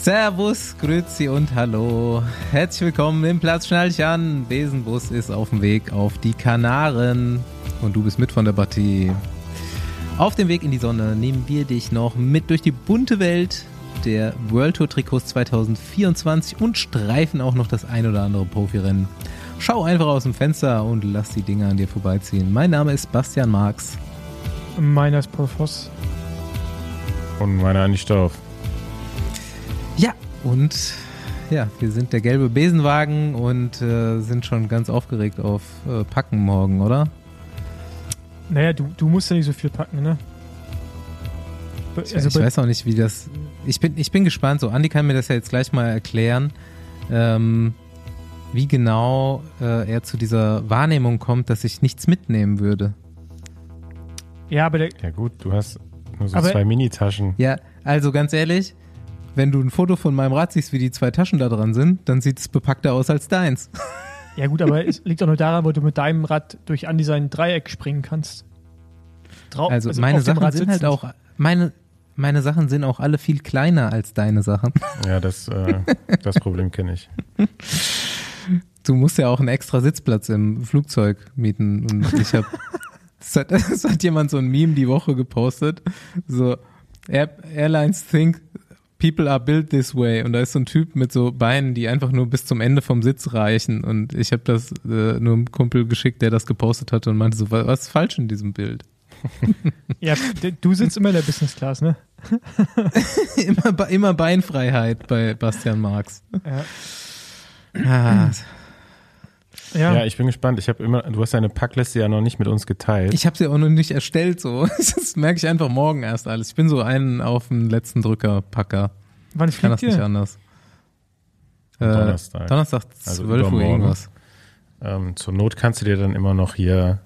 Servus, Grüezi und Hallo. Herzlich willkommen im Platz Schnall dich an. Besenbus ist auf dem Weg auf die Kanaren und du bist mit von der Partie. Auf dem Weg in die Sonne nehmen wir dich noch mit durch die bunte Welt der World Tour Trikots 2024 und streifen auch noch das ein oder andere Profirennen. Schau einfach aus dem Fenster und lass die Dinge an dir vorbeiziehen. Mein Name ist Bastian Marx. Meiner ist Paul Voss. Und meiner Andi Stauf. Und ja, wir sind der gelbe Besenwagen und äh, sind schon ganz aufgeregt auf äh, Packen morgen, oder? Naja, du, du musst ja nicht so viel packen, ne? Ich, also ich weiß auch nicht, wie das. Ich bin, ich bin gespannt. So, Andi kann mir das ja jetzt gleich mal erklären, ähm, wie genau äh, er zu dieser Wahrnehmung kommt, dass ich nichts mitnehmen würde. Ja, aber der, Ja gut, du hast nur so Aber- zwei Minitaschen. Ja, also ganz ehrlich, wenn du ein Foto von meinem Rad siehst, wie die zwei Taschen da dran sind, dann sieht es bepackter aus als deins. ja gut, aber es liegt auch nur daran, wo du mit deinem Rad durch Andi sein Dreieck springen kannst. Drau Also, meine auf dem Sachen sind halt auch meine meine Sachen sind auch alle viel kleiner als deine Sachen. Ja, das, äh, das Problem kenne ich. Du musst ja auch einen extra Sitzplatz im Flugzeug mieten und ich habe es hat, hat jemand so ein Meme die Woche gepostet, so Air, Airlines think people are built this way und da ist so ein Typ mit so Beinen, die einfach nur bis zum Ende vom Sitz reichen und ich habe das äh, nur einem Kumpel geschickt, der das gepostet hatte und meinte so, "Wa- was ist falsch in diesem Bild? Ja, du sitzt immer in der Business Class, ne? immer, immer Beinfreiheit bei Bastian Marx. Ja. Ah, Ja, Ja, ich bin gespannt. Ich habe immer, du hast deine Packliste ja noch nicht mit uns geteilt. Ich habe sie auch noch nicht erstellt, so. Das merke ich einfach morgen erst alles. Ich bin so ein auf den letzten Drücker Packer. wann Ich kann das fliegt nicht ihr? anders. Äh, Donnerstag. Donnerstag Also 12 Uhr übermorgen. irgendwas. ähm, zur Not kannst du dir dann immer noch hier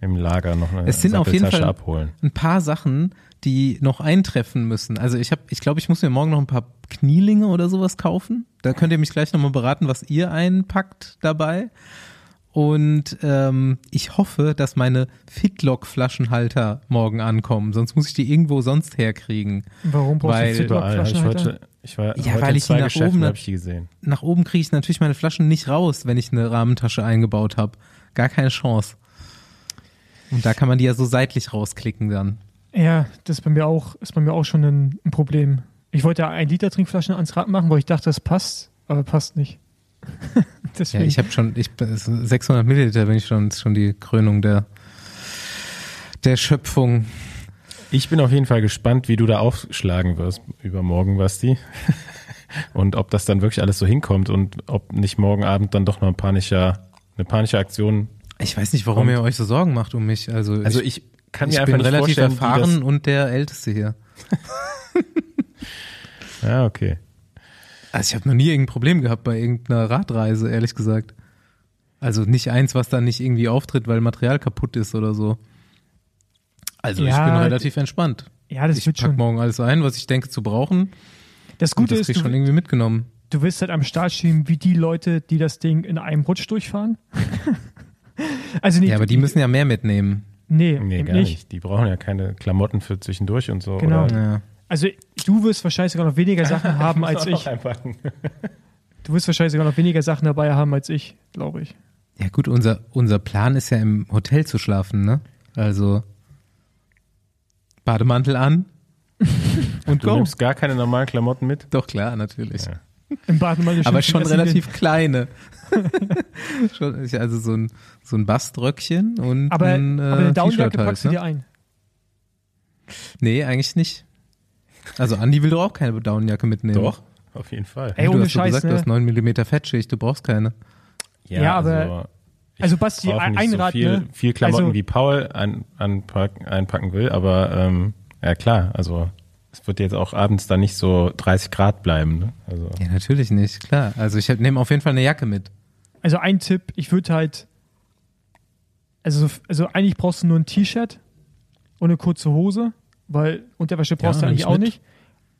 im Lager noch eine Es sind auf jeden Fall- abholen. Ein paar Sachen, die noch eintreffen müssen. Also ich habe, ich glaube, ich muss mir morgen noch ein paar Knielinge oder sowas kaufen. Da könnt ihr mich gleich nochmal beraten, was ihr einpackt dabei. Und ähm, ich hoffe, dass meine Fitlock-Flaschenhalter morgen ankommen. Sonst muss ich die irgendwo sonst herkriegen. Warum brauchst Weil- du Überall. Hab ich Fitlock-Flaschenhalter? ich war Ja, heute weil in ich die zwei nach Geschäften, oben- habe ich die gesehen. nach oben kriege ich natürlich meine Flaschen nicht raus, wenn ich eine Rahmentasche eingebaut habe. Gar keine Chance. Und da kann man die ja so seitlich rausklicken dann. Ja, das ist bei mir auch, ist bei mir auch schon ein, ein Problem. Ich wollte ja ein Liter Trinkflaschen ans Rad machen, weil ich dachte, das passt, aber passt nicht. Ja, ich habe schon, ich 600 Milliliter bin ich schon, ist schon die Krönung der der Schöpfung. Ich bin auf jeden Fall gespannt, wie du da aufschlagen wirst übermorgen, Basti. Und ob das dann wirklich alles so hinkommt und ob nicht morgen Abend dann doch noch ein panischer, eine panische Aktion. Ich weiß nicht, warum Und- ihr euch so Sorgen macht um mich. Also, Also ich, ich kann ich mir einfach bin nicht relativ vorstellen, erfahren und der Älteste hier. Ja, okay. Also ich habe noch nie irgendein Problem gehabt bei irgendeiner Radreise, ehrlich gesagt. Also nicht eins, was dann nicht irgendwie auftritt, weil Material kaputt ist oder so. Also ich Ja, bin relativ entspannt. ja, das ich wird pack schon. morgen alles ein, was ich denke zu brauchen. Das Und Gute das ist, ich du, schon irgendwie mitgenommen. du wirst halt am Start stehen wie die Leute, die das Ding in einem Rutsch durchfahren. also nicht, Ja, aber die müssen ja mehr mitnehmen. Nee, Nee, gar nicht. Die brauchen ja keine Klamotten für zwischendurch und so. Genau. Oder Ja. Also du wirst wahrscheinlich sogar noch weniger Sachen haben als ich. Einpacken. Du wirst wahrscheinlich sogar noch weniger Sachen dabei haben als ich, glaube ich. ja gut, unser, unser Plan ist ja im Hotel zu schlafen, ne? Also Bademantel an und Du go. nimmst gar keine normalen Klamotten mit? Doch klar, natürlich. Ja. Im Bademantel Aber schon relativ kleine. schon, also so ein, so ein Baströckchen und. Aber, ein äh, aber eine Downjacke T-Shirt halt, packst du ne? dir ein. Nee, eigentlich nicht. Also Andi will doch auch keine Downjacke mitnehmen. Doch, auf jeden Fall. Ey, du hast Scheiß, gesagt, ne? du hast 9 mm Fettschicht, du brauchst keine. Ja, aber- ich Also Basti, ein- nicht ein so Rad, viel, ne? viel Klamotten Also- wie Paul ein, anpacken, einpacken will, aber ähm, ja klar, also es wird jetzt auch abends dann nicht so 30 Grad bleiben. Ne? Also Ja, natürlich nicht, klar. Also ich nehme auf jeden Fall eine Jacke mit. Also ein Tipp, ich würde halt, also, also eigentlich brauchst du nur ein T-Shirt und eine kurze Hose, weil Unterwäsche brauchst Ja, du eigentlich auch mit. nicht.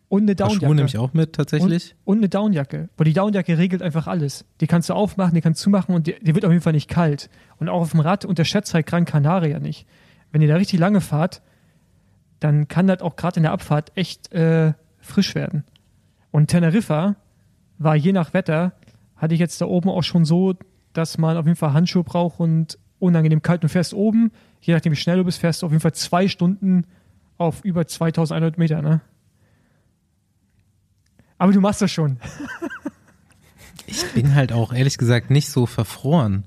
Und eine Ein paar Schuhe Downjacke. nehme ich auch mit, tatsächlich. Und, und eine Downjacke. Weil die Downjacke regelt einfach alles. Die kannst du aufmachen, die kannst du zumachen und die, die wird auf jeden Fall nicht kalt. Und auch auf dem Rad unterschätzt halt Gran Canaria nicht. Wenn ihr da richtig lange fahrt, dann kann das auch gerade in der Abfahrt echt äh, frisch werden. Und Teneriffa war je nach Wetter, hatte ich jetzt da oben auch schon so, dass man auf jeden Fall Handschuhe braucht und unangenehm kalt. Du fährst oben, je nachdem wie schnell du bist, fährst du auf jeden Fall zwei Stunden auf über 2100 Meter, ne? Aber du machst das schon. Ich bin halt auch ehrlich gesagt nicht so verfroren.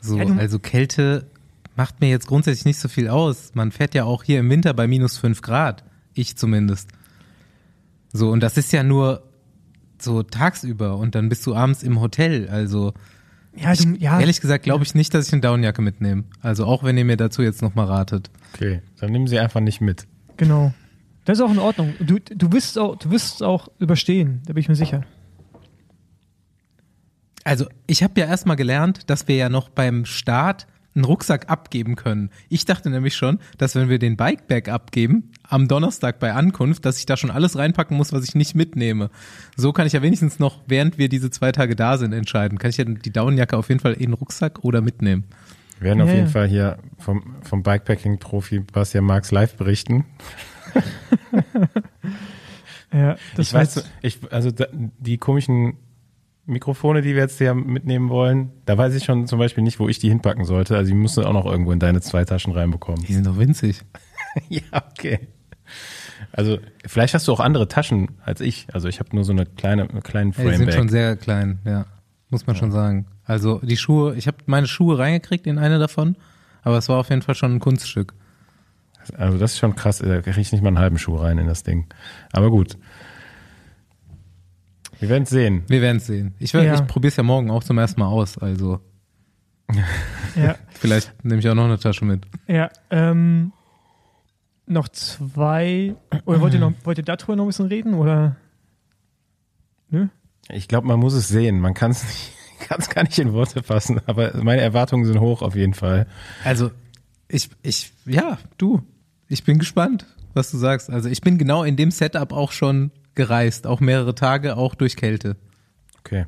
So, also Kälte macht mir jetzt grundsätzlich nicht so viel aus. Man fährt ja auch hier im Winter bei minus fünf Grad. Ich zumindest. So, und das ist ja nur so tagsüber und dann bist du abends im Hotel. Also Ja, du, ja. ehrlich gesagt glaube ich nicht, dass ich eine Downjacke mitnehme. Also auch wenn ihr mir dazu jetzt nochmal ratet. Okay, dann nehmen sie einfach nicht mit. Genau. Das ist auch in Ordnung. Du, du wirst auch, du wirst es auch überstehen, da bin ich mir sicher. Also ich habe ja erstmal gelernt, dass wir ja noch beim Start einen Rucksack abgeben können. Ich dachte nämlich schon, dass wenn wir den Bikebag abgeben, am Donnerstag bei Ankunft, dass ich da schon alles reinpacken muss, was ich nicht mitnehme. So kann ich ja wenigstens noch, während wir diese zwei Tage da sind, entscheiden. Kann ich ja die Daunenjacke auf jeden Fall in den Rucksack oder mitnehmen. Wir werden auf Ja, jeden ja. Fall hier vom, vom Bikepacking-Profi Bastian Marx live berichten. Ja, das ich weiß, ich, also da, die komischen Mikrofone, die wir jetzt hier mitnehmen wollen, da weiß ich schon zum Beispiel nicht, wo ich die hinpacken sollte. Also die musst du auch noch irgendwo in deine zwei Taschen reinbekommen. Die sind doch winzig. ja, okay. Also vielleicht hast du auch andere Taschen als ich. Also ich habe nur so eine kleine, einen kleinen Ja, die sind schon sehr klein, ja. Muss man schon sagen. Also die Schuhe, ich habe meine Schuhe reingekriegt in eine davon, aber es war auf jeden Fall schon ein Kunststück. Also das ist schon krass. Da kriege ich nicht mal einen halben Schuh rein in das Ding. Aber gut. Wir werden sehen. Wir werden es sehen. Ich, werd- Ja. ich probiere es ja morgen auch zum ersten Mal aus, also Ja, vielleicht nehme ich auch noch eine Tasche mit. ja. Ähm, noch zwei. Oder wollt ihr noch, wollt ihr darüber noch ein bisschen reden? Oder? Nö? Ich glaube, man muss es sehen. Man kann es nicht, kann es gar nicht in Worte fassen. Aber meine Erwartungen sind hoch auf jeden Fall. Also ich, ich, ja, du, ich bin gespannt, was du sagst. Also ich bin genau in dem Setup auch schon gereist, auch mehrere Tage, auch durch Kälte. Okay.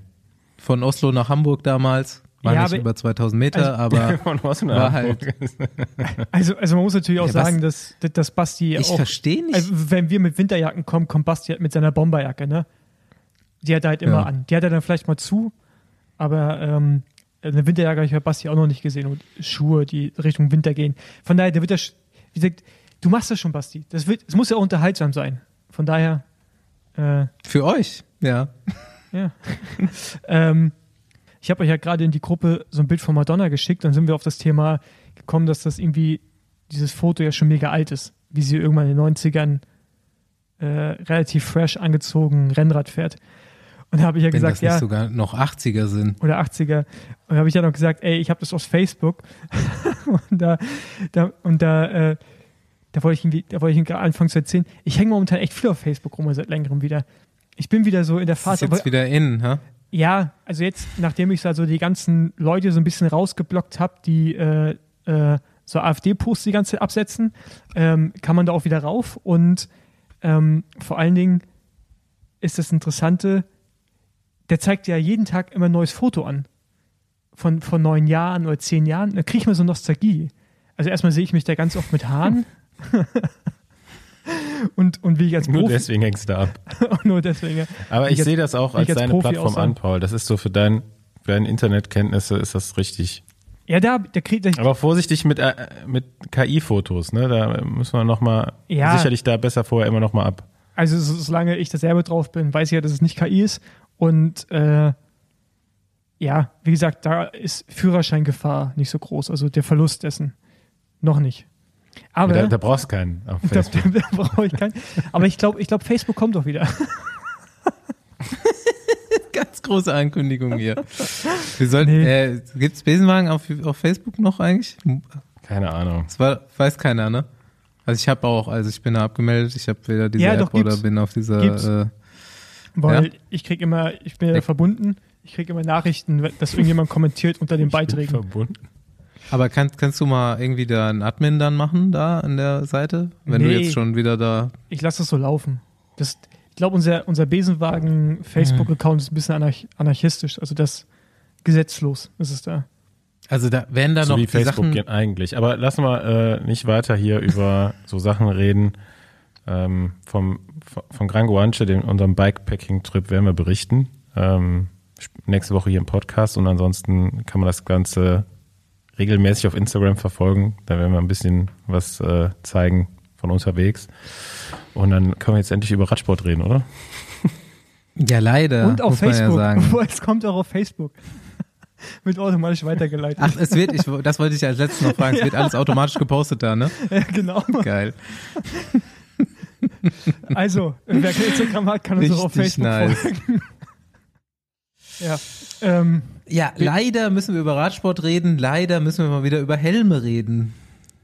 Von Oslo nach Hamburg damals, war Ja, nicht aber- über 2000 Meter, also- aber Von was denn war Hamburg? Also, also man muss natürlich auch Ja, was- sagen, dass, dass Basti ich auch. verstehe nicht. Also, wenn wir mit Winterjacken kommen, kommt Basti halt mit seiner Bomberjacke, ne? Die hat er halt immer Ja. an. Die hat er dann vielleicht mal zu, aber ähm, eine Winterjacke habe ich bei Basti auch noch nicht gesehen und Schuhe, die Richtung Winter gehen. Von daher, der wird das, wie gesagt, du machst das schon, Basti. Das wird, es muss ja auch unterhaltsam sein. Von daher, äh, Für euch, ja. ja. ähm, ich habe euch ja gerade in die Gruppe so ein Bild von Madonna geschickt, dann sind wir auf das Thema gekommen, dass das irgendwie, dieses Foto ja schon mega alt ist, wie sie irgendwann in den 90ern äh, relativ fresh angezogen Rennrad fährt. Und da habe ich ja Wenn gesagt, das nicht ja, sogar noch 80er sind. oder 80er. Und da habe ich ja noch gesagt, ey, ich habe das aus Facebook. und da, da, und da, äh, da wollte ich irgendwie, da wollte ich irgendwie anfangen zu erzählen. Ich hänge momentan echt viel auf Facebook rum, seit längerem wieder. Ich bin wieder so in der Das ist Phase. jetzt wieder in, ha? Ja, also jetzt, nachdem ich so also die ganzen Leute so ein bisschen rausgeblockt habe, die äh, äh, so AfD-Posts die ganze Zeit absetzen, ähm, kann man da auch wieder rauf. Und ähm, vor allen Dingen ist das Interessante, der zeigt ja jeden Tag immer ein neues Foto an. Von, von neun Jahren oder zehn Jahren. Da kriege ich mir so Nostalgie. Also erstmal sehe ich mich da ganz oft mit Haaren. und, und wie ich als Nur Profi, deswegen hängst du ab. nur deswegen. Aber ich jetzt- sehe das auch als ich als deine Profi Plattform aussah. an, Paul. Das ist so für dein, für deine Internetkenntnisse ist das richtig. Ja, da, da kriegt Aber vorsichtig mit, äh, mit KI-Fotos, ne? Da müssen wir noch mal Ja. sicherlich da besser vorher immer noch mal ab. Also so- solange ich da selber drauf bin, weiß ich ja, dass es nicht KI ist. Und äh, ja, wie gesagt, da ist Führerscheingefahr nicht so groß. Also der Verlust dessen noch nicht. Aber da, da brauchst du keinen auf da, Facebook. da brauche ich keinen. Aber ich glaube, ich glaube, Facebook kommt doch wieder. Ganz große Ankündigung hier. Wir sollten, Nee. äh, gibt's Besenwagen auf, auf Facebook noch eigentlich? Keine Ahnung. Das war, weiß keiner, ne? Also ich habe auch, also ich bin da abgemeldet, ich habe weder diese Ja, App doch, oder bin auf dieser äh, Weil Ja. ich kriege immer, ich bin ja verbunden, ich kriege immer Nachrichten, dass irgendjemand kommentiert unter den Beiträgen. Verbunden. Aber kannst, kannst du mal irgendwie da einen Admin dann machen, da an der Seite? Wenn du Nee. jetzt schon wieder da. Ich lasse das so laufen. Das, ich glaube, unser, unser Besenwagen-Facebook-Account ist ein bisschen anarch anarchistisch. Also das gesetzlos ist es da. Also da werden da so noch wie die Facebook Sachen. gehen eigentlich. Aber lassen wir äh, nicht weiter hier über so Sachen reden. ähm, vom, von Gran Guanche, dem, unserem Bikepacking-Trip, werden wir berichten. Ähm, nächste Woche hier im Podcast und ansonsten kann man das Ganze regelmäßig auf Instagram verfolgen. Da werden wir ein bisschen was äh, zeigen von unterwegs. Und dann können wir jetzt endlich über Radsport reden, oder? Ja, leider. Und auf Facebook. Ja sagen. Es kommt auch auf Facebook. Wird automatisch weitergeleitet. Ach, es wird, ich, das wollte ich als letztes noch fragen, es wird alles automatisch gepostet da, ne? Ja, genau. Geil. Also, wer kein Instagram hat, kann uns auch auf Facebook nice. folgen. Ja. Ähm, Ja, leider müssen wir über Radsport reden, leider müssen wir mal wieder über Helme reden.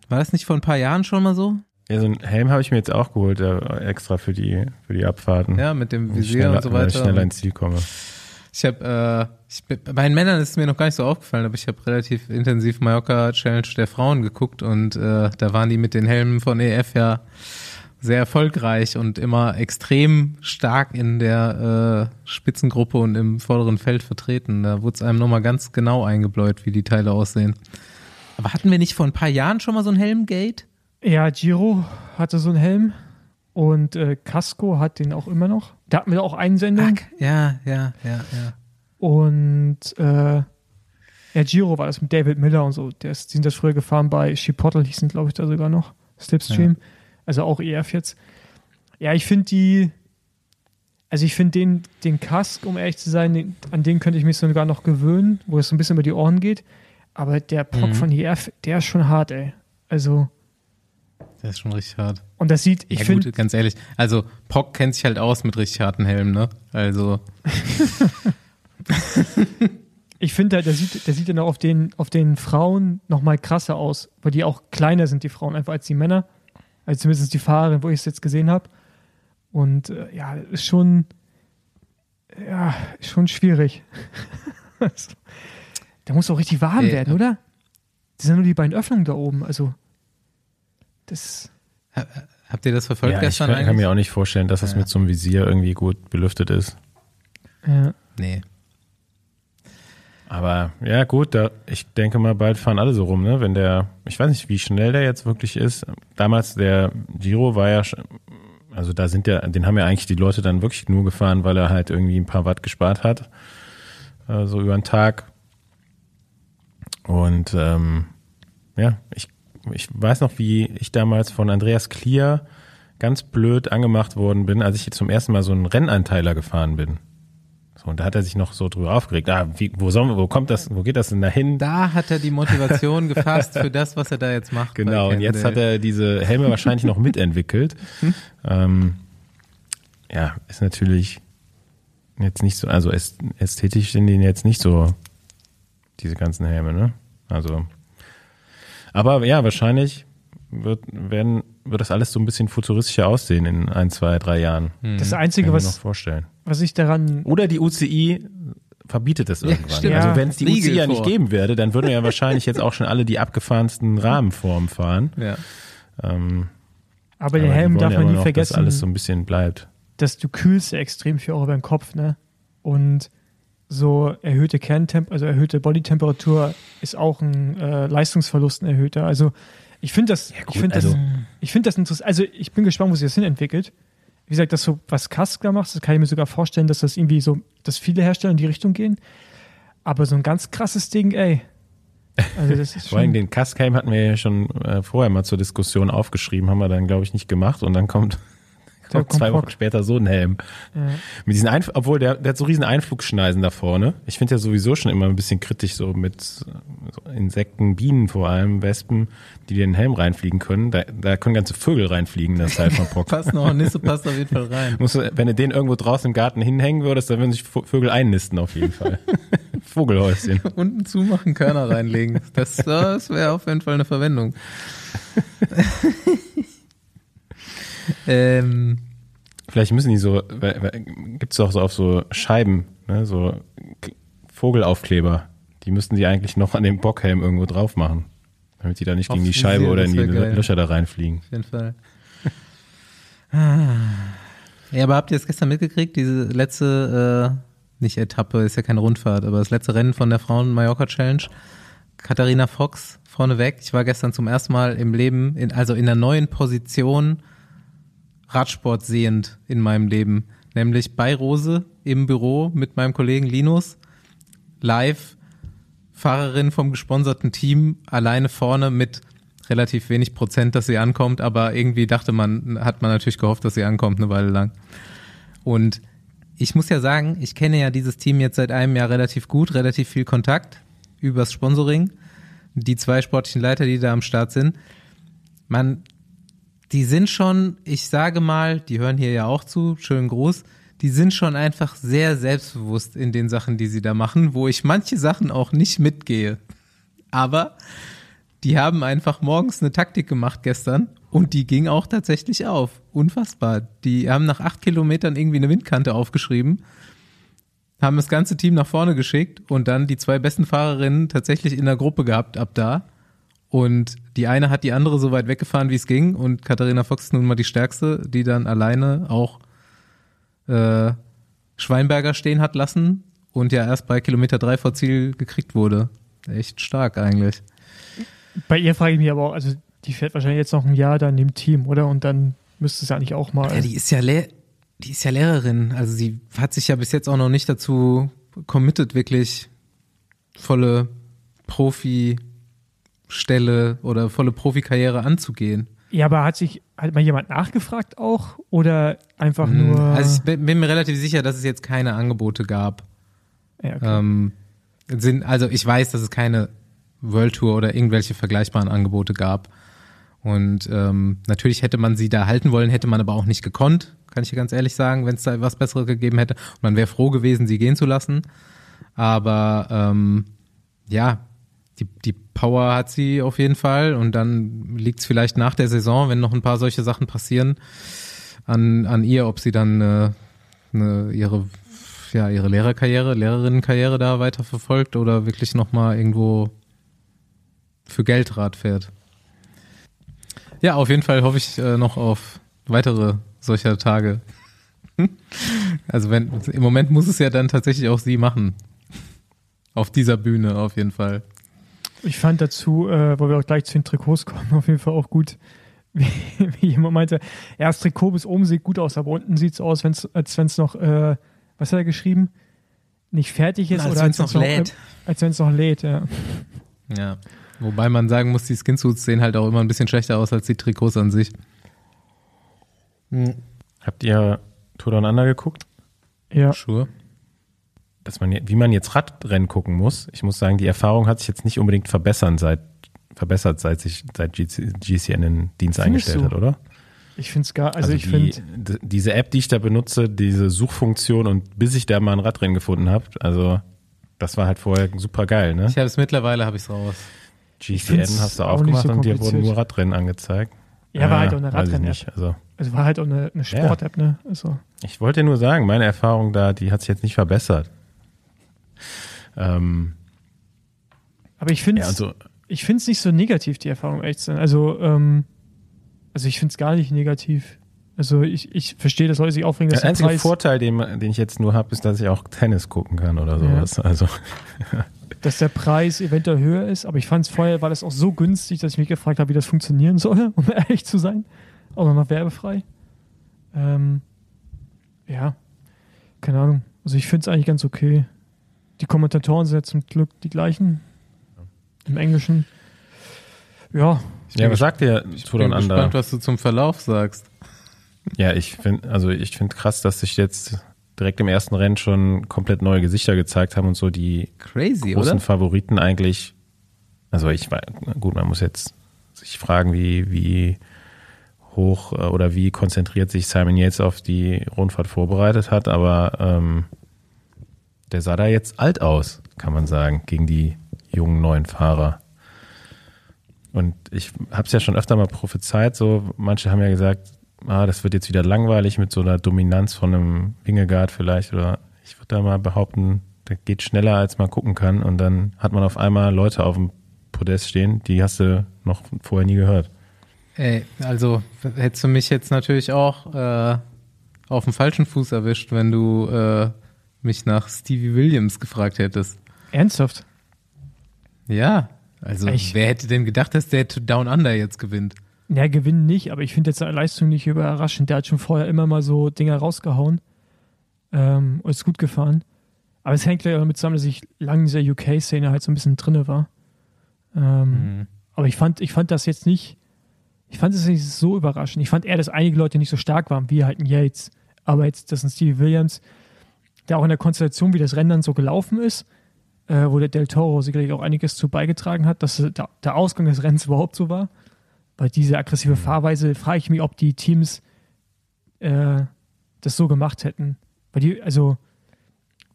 War das nicht vor ein paar Jahren schon mal so? Ja, so einen Helm habe ich mir jetzt auch geholt, äh, extra für die, für die Abfahrten. Ja, mit dem ich Visier und so damit ich weiter. schneller ins Ziel komme. Ich habe, äh, ich, bei den Männern ist es mir noch gar nicht so aufgefallen, aber ich habe relativ intensiv Mallorca Challenge der Frauen geguckt und äh, da waren die mit den Helmen von EF ja sehr erfolgreich und immer extrem stark in der äh, Spitzengruppe und im vorderen Feld vertreten. Da wurde es einem nochmal ganz genau eingebläut, wie die Teile aussehen. Aber hatten wir nicht vor ein paar Jahren schon mal so ein Helmgate? ja, Giro hatte so einen Helm und äh, Casco hat den auch immer noch. Da hatten wir auch Einsendung. Ja, ja, ja, ja. Und äh, ja, Giro war das mit David Miller und so. Der ist, die sind das früher gefahren bei Chipotle, hießen glaube ich da sogar noch. Slipstream. Also auch EF jetzt. Ja, ich finde die, also ich finde den, den Kask, um ehrlich zu sein, den, an den könnte ich mich sogar noch gewöhnen, wo es so ein bisschen über die Ohren geht. Aber der Pock Mhm. von EF, der ist schon hart, ey. Also, Der ist schon richtig hart. und das sieht, ich ja, finde, ganz ehrlich. Also, Pock kennt sich halt aus mit richtig harten Helmen, ne? Also, ich finde, der, der sieht, der sieht dann auch auf den, auf den Frauen nochmal krasser aus, weil die auch kleiner sind, die Frauen, einfach als die Männer. Also zumindest die Fahrerin, wo ich es jetzt gesehen habe. Und äh, ja, ist schon, ja, ist schon schwierig. Da muss auch richtig warm Äh, werden, oder? Das sind nur die beiden Öffnungen da oben, also das, habt ihr das verfolgt Ja, ich gestern kann, kann eigentlich? mir auch nicht vorstellen, dass das Ja. mit so einem Visier irgendwie gut belüftet ist. ja. Nee. Aber ja, gut, da, ich denke mal, bald fahren alle so rum, ne? Wenn der, ich weiß nicht, wie schnell der jetzt wirklich ist. Damals der Giro war ja, also da sind ja, den haben ja eigentlich die Leute dann wirklich nur gefahren, weil er halt irgendwie ein paar Watt gespart hat. Äh, so über den Tag. Und ähm, ja, ich, ich weiß noch, wie ich damals von Andreas Klier ganz blöd angemacht worden bin, als ich zum ersten Mal so einen Renneinteiler gefahren bin. So, und da hat er sich noch so drüber aufgeregt. Ah, wie, wo, soll, wo kommt das, wo geht das denn dahin? Da hat er die Motivation gefasst für das, was er da jetzt macht. Genau, und jetzt hat er diese Helme wahrscheinlich noch mitentwickelt. Ähm, ja, ist natürlich jetzt nicht so, also äst- ästhetisch sind die jetzt nicht so, diese ganzen Helme, ne? Also, aber ja, wahrscheinlich wird, werden, wird das alles so ein bisschen futuristischer aussehen in ein, zwei, drei Jahren. Hm. das Einzige, ich mir noch was, vorstellen. Was ich daran Oder die UCI verbietet es irgendwann. Also Ja. wenn es die Riegel UCI ja nicht geben würde, dann würden ja wahrscheinlich jetzt auch schon alle die abgefahrensten Rahmenformen fahren. Ja. Ähm, aber den aber die Helm darf ja man nie noch, vergessen. Dass alles so ein bisschen bleibt. dass du kühlst ja extrem viel auch über den Kopf, ne? Und so erhöhte Kerntemp, also erhöhte Bodytemperatur ist auch ein äh, Leistungsverlust ein erhöhter. Also ich finde das, ich finde also- das, ich finde das interessant. Also ich bin gespannt, wo sich das hin entwickelt. Wie gesagt, das so, was Kask da macht, das kann ich mir sogar vorstellen, dass das irgendwie so, dass viele Hersteller in die Richtung gehen. Aber so ein ganz krasses Ding, ey. Also das ist Vor allem den Cascame hatten wir ja schon äh, vorher mal zur Diskussion aufgeschrieben, haben wir dann, glaube ich, nicht gemacht und dann kommt, Kommt zwei. Wochen später so ein Helm. ja. Mit diesen Einf obwohl der, der hat so riesen Einflugschneisen da vorne. Ich finde ja sowieso schon immer ein bisschen kritisch so mit so Insekten, Bienen vor allem, Wespen, die dir in den Helm reinfliegen können. Da, da können ganze Vögel reinfliegen, das Teil von Pock. Passt noch, Nisse passt auf jeden Fall rein. Musst du, wenn du den irgendwo draußen im Garten hinhängen würdest, dann würden sich Vögel einnisten auf jeden Fall. Vogelhäuschen. Unten zumachen, Körner reinlegen. Das, das wäre auf jeden Fall eine Verwendung. ähm, Vielleicht müssen die so, gibt es auch so auf so Scheiben, ne, so Vogelaufkleber. Die müssten die eigentlich noch an dem Bockhelm irgendwo drauf machen. Damit die da nicht gegen die Scheibe oder in die geil. Löcher da reinfliegen. auf jeden Fall. Ah. Ja, aber habt ihr es gestern mitgekriegt, diese letzte, äh, nicht Etappe, ist ja keine Rundfahrt, aber das letzte Rennen von der Frauen-Mallorca-Challenge? Katharina Fox vorneweg. Ich war gestern zum ersten Mal im Leben, in, also in der neuen Position Radsport sehend in meinem Leben. Nämlich bei Rose im Büro mit meinem Kollegen Linus. Live. Fahrerin vom gesponserten Team alleine vorne mit relativ wenig Prozent, dass sie ankommt, aber irgendwie dachte man, hat man natürlich gehofft, dass sie ankommt eine Weile lang. Und ich muss ja sagen, ich kenne ja dieses Team jetzt seit einem Jahr relativ gut, relativ viel Kontakt übers Sponsoring. Die zwei sportlichen Leiter, die da am Start sind. Man, die sind schon, ich sage mal, die hören hier ja auch zu, schönen Gruß, die sind schon einfach sehr selbstbewusst in den Sachen, die sie da machen, wo ich manche Sachen auch nicht mitgehe. Aber die haben einfach morgens eine Taktik gemacht gestern und die ging auch tatsächlich auf. Unfassbar. Die haben nach acht Kilometern irgendwie eine Windkante aufgeschrieben, haben das ganze Team nach vorne geschickt und dann die zwei besten Fahrerinnen tatsächlich in der Gruppe gehabt ab da. Und die eine hat die andere so weit weggefahren, wie es ging. Und Katharina Fox ist nun mal die stärkste, die dann alleine auch äh, Schweinberger stehen hat lassen und ja erst bei Kilometer drei vor Ziel gekriegt wurde. Echt stark eigentlich. Bei ihr frage ich mich aber auch, also die fährt wahrscheinlich jetzt noch ein Jahr dann im Team, oder? Und dann müsste es ja eigentlich auch mal. Ja, die ist ja, Le die ist ja Lehrerin. Also sie hat sich ja bis jetzt auch noch nicht dazu committed, wirklich volle Profi-Stelle oder volle Profikarriere anzugehen. Ja, aber hat sich, hat mal jemand nachgefragt auch? Oder einfach Hm, nur. Also ich bin bin mir relativ sicher, dass es jetzt keine Angebote gab. ja, okay. Ähm, sind, also ich weiß, dass es keine World Tour oder irgendwelche vergleichbaren Angebote gab. Und ähm, natürlich hätte man sie da halten wollen, hätte man aber auch nicht gekonnt, kann ich dir ganz ehrlich sagen, wenn es da was Besseres gegeben hätte. Und man wäre froh gewesen, sie gehen zu lassen. Aber ähm, ja, die, die Power hat sie auf jeden Fall. Und dann liegt es vielleicht nach der Saison, wenn noch ein paar solche Sachen passieren, an, an ihr, ob sie dann äh, eine, ihre ja, ihre Lehrerkarriere, Lehrerinnenkarriere da weiter verfolgt oder wirklich nochmal irgendwo für Geld Rad fährt. Ja, auf jeden Fall hoffe ich äh, noch auf weitere solcher Tage. also wenn, im Moment muss es ja dann tatsächlich auch sie machen. Auf dieser Bühne auf jeden Fall. Ich fand dazu, äh, wo wir auch gleich zu den Trikots kommen, auf jeden Fall auch gut, wie, wie jemand meinte, ja, das Trikot bis oben sieht gut aus, aber unten sieht es aus, wenn's, als wenn es noch, äh, was hat er geschrieben? Nicht fertig ist Als oder wenn's als noch wenn's lädt. Äh, als wenn es noch lädt, ja. Ja. Wobei man sagen muss, die Skinsuits sehen halt auch immer ein bisschen schlechter aus als die Trikots an sich. Habt ihr Tour Under geguckt? Ja, Sure. Dass man, wie man jetzt Radrennen gucken muss, ich muss sagen, die Erfahrung hat sich jetzt nicht unbedingt verbessern seit, verbessert, seit sich, seit GC, GCN den Dienst Findest eingestellt du? hat, oder? ich finde es gar, also, ich die, finde, diese App, die ich da benutze, diese Suchfunktion und bis ich da mal ein Radrennen gefunden habe, also das war halt vorher super geil, ne? Ich habe es mittlerweile, habe ich es raus. GCN hast du aufgemacht so und dir wurden nur Radrennen angezeigt. ja, war Ah, halt auch eine Radrennen-App. nicht. Also Also war halt auch eine, eine Sport-App, ne? Also, ich wollte nur sagen, meine Erfahrung da, die hat sich jetzt nicht verbessert. Ähm, aber ich finde ja, es also ich finde es nicht so negativ, die Erfahrung ehrlich zu sein. Also, ähm, also ich finde es gar nicht negativ. Also ich, ich verstehe, dass Leute sich aufregen, dass der der einzige Preis, Vorteil, den, den ich jetzt nur habe, ist, dass ich auch Tennis gucken kann oder sowas. Also dass der Preis eventuell höher ist, aber ich fand es vorher, war das auch so günstig, dass ich mich gefragt habe, wie das funktionieren soll, um ehrlich zu sein. Auch noch werbefrei. Ähm, ja, keine Ahnung. Also ich finde es eigentlich ganz okay. Die Kommentatoren sind ja zum Glück die gleichen. Im Englischen. Ja, ja, was sagt ihr Ich bin gespannt, was du zum Verlauf sagst. Ja, ich finde, also ich finde krass, dass sich jetzt direkt im ersten Rennen schon komplett neue Gesichter gezeigt haben und so die Crazy, großen oder? Favoriten eigentlich. Also ich war gut, man muss jetzt sich fragen, wie wie hoch äh, oder wie konzentriert sich Simon Yates auf die Rundfahrt vorbereitet hat, aber ähm, der sah da jetzt alt aus, kann man sagen, gegen die jungen neuen Fahrer. Und ich habe es ja schon öfter mal prophezeit, so manche haben ja gesagt, ah, das wird jetzt wieder langweilig mit so einer Dominanz von einem Wingegaard vielleicht oder ich würde da mal behaupten, der geht schneller als man gucken kann und dann hat man auf einmal Leute auf dem Podest stehen, die hast du noch vorher nie gehört. Ey, also hättest du mich jetzt natürlich auch äh, auf dem falschen Fuß erwischt, wenn du äh, mich nach Stevie Williams gefragt hättest. ernsthaft. Ja, also Ich- wer hätte denn gedacht, dass der Down Under jetzt gewinnt? Ja, gewinnen nicht, aber ich finde jetzt seine Leistung nicht überraschend. Der hat schon vorher immer mal so Dinger rausgehauen ähm, und ist gut gefahren. Aber es hängt ja damit zusammen, dass ich lange in dieser UK-Szene halt so ein bisschen drinne war. Ähm, Mhm. Aber ich fand, ich fand das jetzt nicht, ich fand es nicht so überraschend. Ich fand eher, dass einige Leute nicht so stark waren, wie halt ein Yates. Aber jetzt, dass ein Stevie Williams, der auch in der Konstellation, wie das Rennen dann so gelaufen ist, äh, wo der Del Toro sicherlich auch einiges zu beigetragen hat, dass der, der Ausgang des Rennens überhaupt so war. Weil diese aggressive Fahrweise, frage ich mich, ob die Teams äh, das so gemacht hätten. Weil die, also,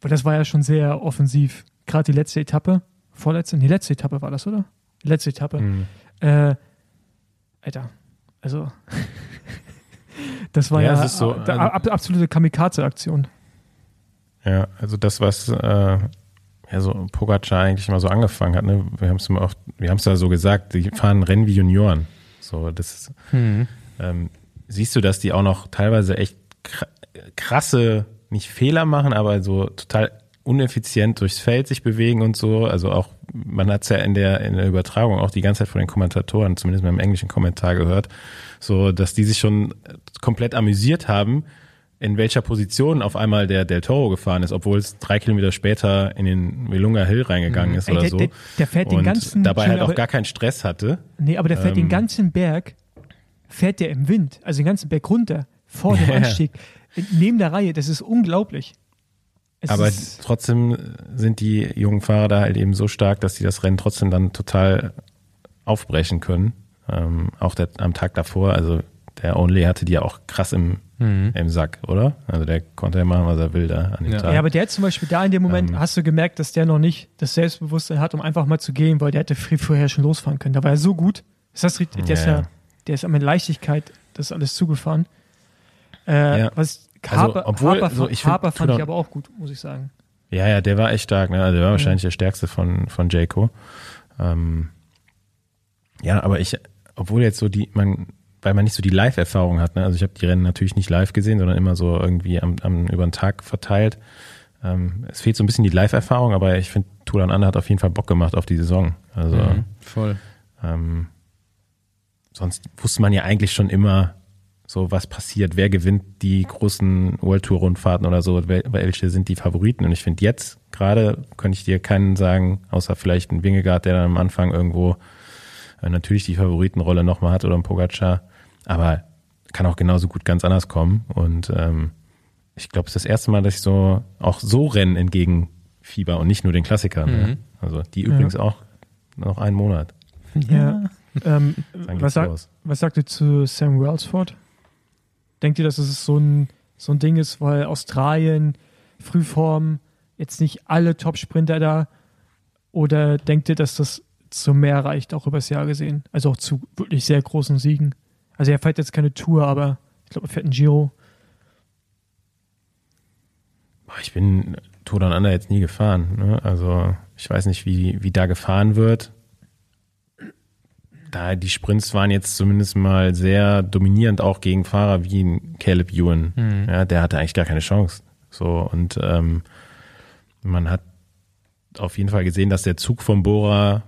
weil das war ja schon sehr offensiv. Gerade die letzte Etappe, vorletzte, die letzte Etappe war das, oder? Die letzte Etappe. Mhm. Äh, Alter, also das war Ja, ja, so, also- ab, absolute Kamikaze-Aktion. Ja, also das, was äh, ja so Pogacar eigentlich mal so angefangen hat, ne? Wir haben es mal oft, wir haben es ja so gesagt, die fahren Rennen wie Junioren. So, das Mhm. ähm, siehst du, dass die auch noch teilweise echt kr- krasse, nicht Fehler machen, aber so total uneffizient durchs Feld sich bewegen und so. Also auch, man hat es ja in der, in der Übertragung auch die ganze Zeit von den Kommentatoren, zumindest beim englischen Kommentar gehört, so, dass die sich schon komplett amüsiert haben, in welcher Position auf einmal der Del Toro gefahren ist, obwohl es drei Kilometer später in den Velunga Hill reingegangen ist Ey, oder der, so. der, der fährt den und ganzen dabei halt aber, auch gar keinen Stress hatte. Nee, aber der fährt den ähm, ganzen Berg, fährt der im Wind, also den ganzen Berg runter, vor dem Ja. Anstieg, neben der Reihe. Das ist unglaublich. Es Aber ist, trotzdem sind die jungen Fahrer da halt eben so stark, dass sie das Rennen trotzdem dann total aufbrechen können. Ähm, auch der, am Tag davor, also der Only hatte die ja auch krass im, Mhm. im Sack, oder? Also der konnte ja machen, was er will da an dem Ja. Tag. ja, aber der hat zum Beispiel da in dem Moment, Ähm. hast du gemerkt, dass der noch nicht das Selbstbewusstsein hat, um einfach mal zu gehen, weil der hätte viel vorher schon losfahren können. Da war er so gut. Das heißt, der ist Ja, ja, ja. der ist mit Leichtigkeit das alles zugefahren. Äh, Ja. Was Also, Harper, obwohl, Harper, so, ich find, Harper fand ich aber auch gut, muss ich sagen. Ja, ja, der war echt stark, ne? Also der war wahrscheinlich der stärkste von, von Jayco. Ähm, ja, aber ich, obwohl jetzt so die, man, weil man nicht so die Live-Erfahrung hat, ne? Also ich habe die Rennen natürlich nicht live gesehen, sondern immer so irgendwie am, am über den Tag verteilt. Ähm, es fehlt so ein bisschen die Live-Erfahrung, aber ich finde, Turan Anne hat auf jeden Fall Bock gemacht auf die Saison. Also Mhm. Voll. ähm, sonst wusste man ja eigentlich schon immer so, was passiert, wer gewinnt die großen World Tour Rundfahrten oder so, wel- welche sind die Favoriten. Und ich finde jetzt gerade könnte ich dir keinen sagen, außer vielleicht ein Wingegaard, der dann am Anfang irgendwo äh, natürlich die Favoritenrolle nochmal hat oder ein Pogacar, aber kann auch genauso gut ganz anders kommen. Und ähm, ich glaube, es ist das erste Mal, dass ich so auch so Rennen entgegenfieber und nicht nur den Klassikern. Mhm. Ne? Also die übrigens auch noch einen Monat. Ja. Ähm, was, sag, was sagt ihr zu Sam Wellsford? Denkt ihr, dass es so ein, so ein Ding ist, weil Australien, Frühform, jetzt nicht alle Top-Sprinter da? Oder denkt ihr, dass das zu mehr reicht, auch übers Jahr gesehen? Also auch zu wirklich sehr großen Siegen? Also er fährt jetzt keine Tour, aber ich glaube, er fährt einen Giro. Ich bin Tour Down Under jetzt nie gefahren. Ne? Also ich weiß nicht, wie, wie da gefahren wird. Da die Sprints waren jetzt zumindest mal sehr dominierend auch gegen Fahrer wie ein Caleb Ewan. Ja, der hatte eigentlich gar keine Chance. So und ähm, man hat auf jeden Fall gesehen, dass der Zug vom Bora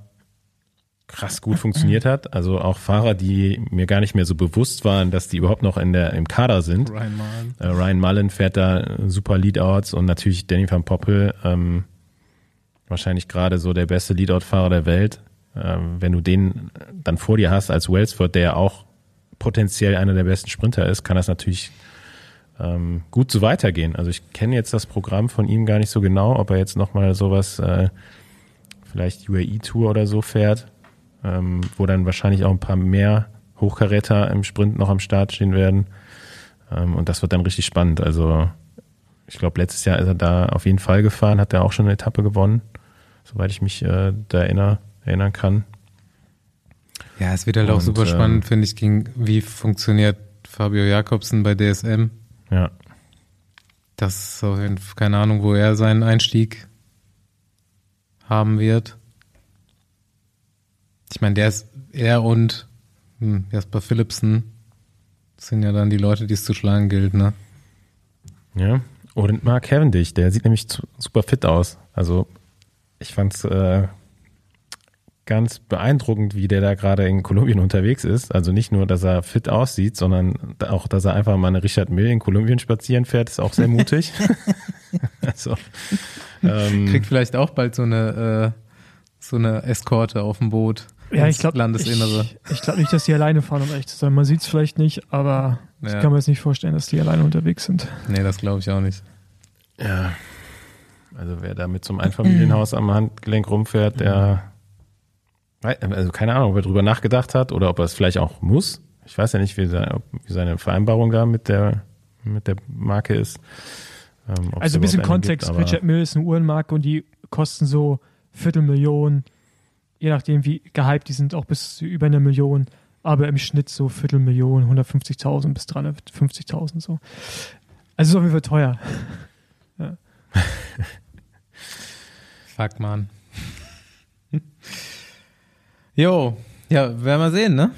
krass gut funktioniert hat. Also auch Fahrer, die mir gar nicht mehr so bewusst waren, dass die überhaupt noch in der im Kader sind. Ryan Mahn. Äh, Ryan Mullen fährt da super Leadouts und natürlich Danny van Poppel, ähm, wahrscheinlich gerade so der beste Leadout-Fahrer der Welt. Ähm, wenn du den dann vor dir hast als Wellsford, der ja auch potenziell einer der besten Sprinter ist, kann das natürlich ähm, gut so weitergehen. Also ich kenne jetzt das Programm von ihm gar nicht so genau, ob er jetzt nochmal sowas, äh, vielleicht UAE-Tour oder so fährt, ähm, wo dann wahrscheinlich auch ein paar mehr Hochkaräter im Sprint noch am Start stehen werden. Ähm, und das wird dann richtig spannend. Also ich glaube, letztes Jahr ist er da auf jeden Fall gefahren, hat er auch schon eine Etappe gewonnen, soweit ich mich äh, da erinnere, erinnern kann. Ja, es wird halt auch Und, super ähm, spannend, finde ich, gegen, wie funktioniert Fabio Jakobsen bei DSM. Ja, Das ist auf jeden Fall keine Ahnung, wo er seinen Einstieg haben wird. Ich meine, der ist er und hm, Jasper Philipsen sind ja dann die Leute, die es zu schlagen gilt, ne? ja. Und Mark Cavendish, der sieht nämlich super fit aus. Also ich fand's äh, ganz beeindruckend, wie der da gerade in Kolumbien unterwegs ist. Also nicht nur, dass er fit aussieht, sondern auch, dass er einfach mal eine Richard Mill in Kolumbien spazieren fährt, ist auch sehr mutig. also, ähm, Kriegt vielleicht auch bald so eine, äh, so eine Eskorte auf dem Boot. Ja, ich glaube Landesinnere. Ich, ich glaube nicht, dass die alleine fahren, um echt zu sein. Man sieht es vielleicht nicht, aber ja. ich kann mir jetzt nicht vorstellen, dass die alleine unterwegs sind. Nee, das glaube ich auch nicht. Ja. Also wer da mit so einem Einfamilienhaus am Handgelenk rumfährt, der also keine Ahnung, ob er drüber nachgedacht hat oder ob er es vielleicht auch muss. Ich weiß ja nicht, wie seine, wie seine Vereinbarung da mit der, mit der Marke ist. Ähm, also ein bisschen Kontext. Gibt, Richard Mill ist eine Uhrenmarke und die kosten so Viertelmillionen, je nachdem wie gehypt die sind, auch bis über eine Million. Aber im Schnitt so Viertelmillion, 150.000 bis 350.000 so. Also ist auf jeden Fall teuer. ja. Fuck, man. Jo, ja, werden wir sehen, ne?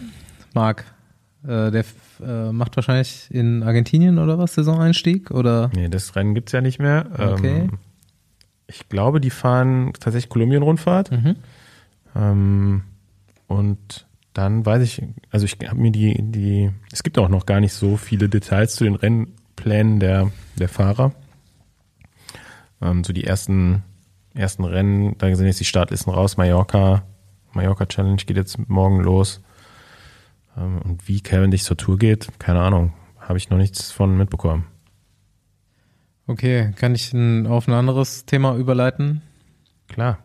Marc. Äh, der äh, macht wahrscheinlich in Argentinien oder was, Saisoneinstieg? Oder? Nee, das Rennen gibt es ja nicht mehr. Okay. Ähm, ich glaube, die fahren tatsächlich Kolumbien-Rundfahrt. Mhm. Ähm, und dann weiß ich, also ich habe mir die, die, es gibt auch noch gar nicht so viele Details zu den Rennplänen der, der Fahrer. Ähm, so die ersten, ersten Rennen, da sind jetzt die Startlisten raus, Mallorca, Mallorca Challenge geht jetzt morgen los. Ähm, und wie Kevin dich zur Tour geht, keine Ahnung. Habe ich noch nichts von mitbekommen. Okay, kann ich auf ein anderes Thema überleiten? Klar.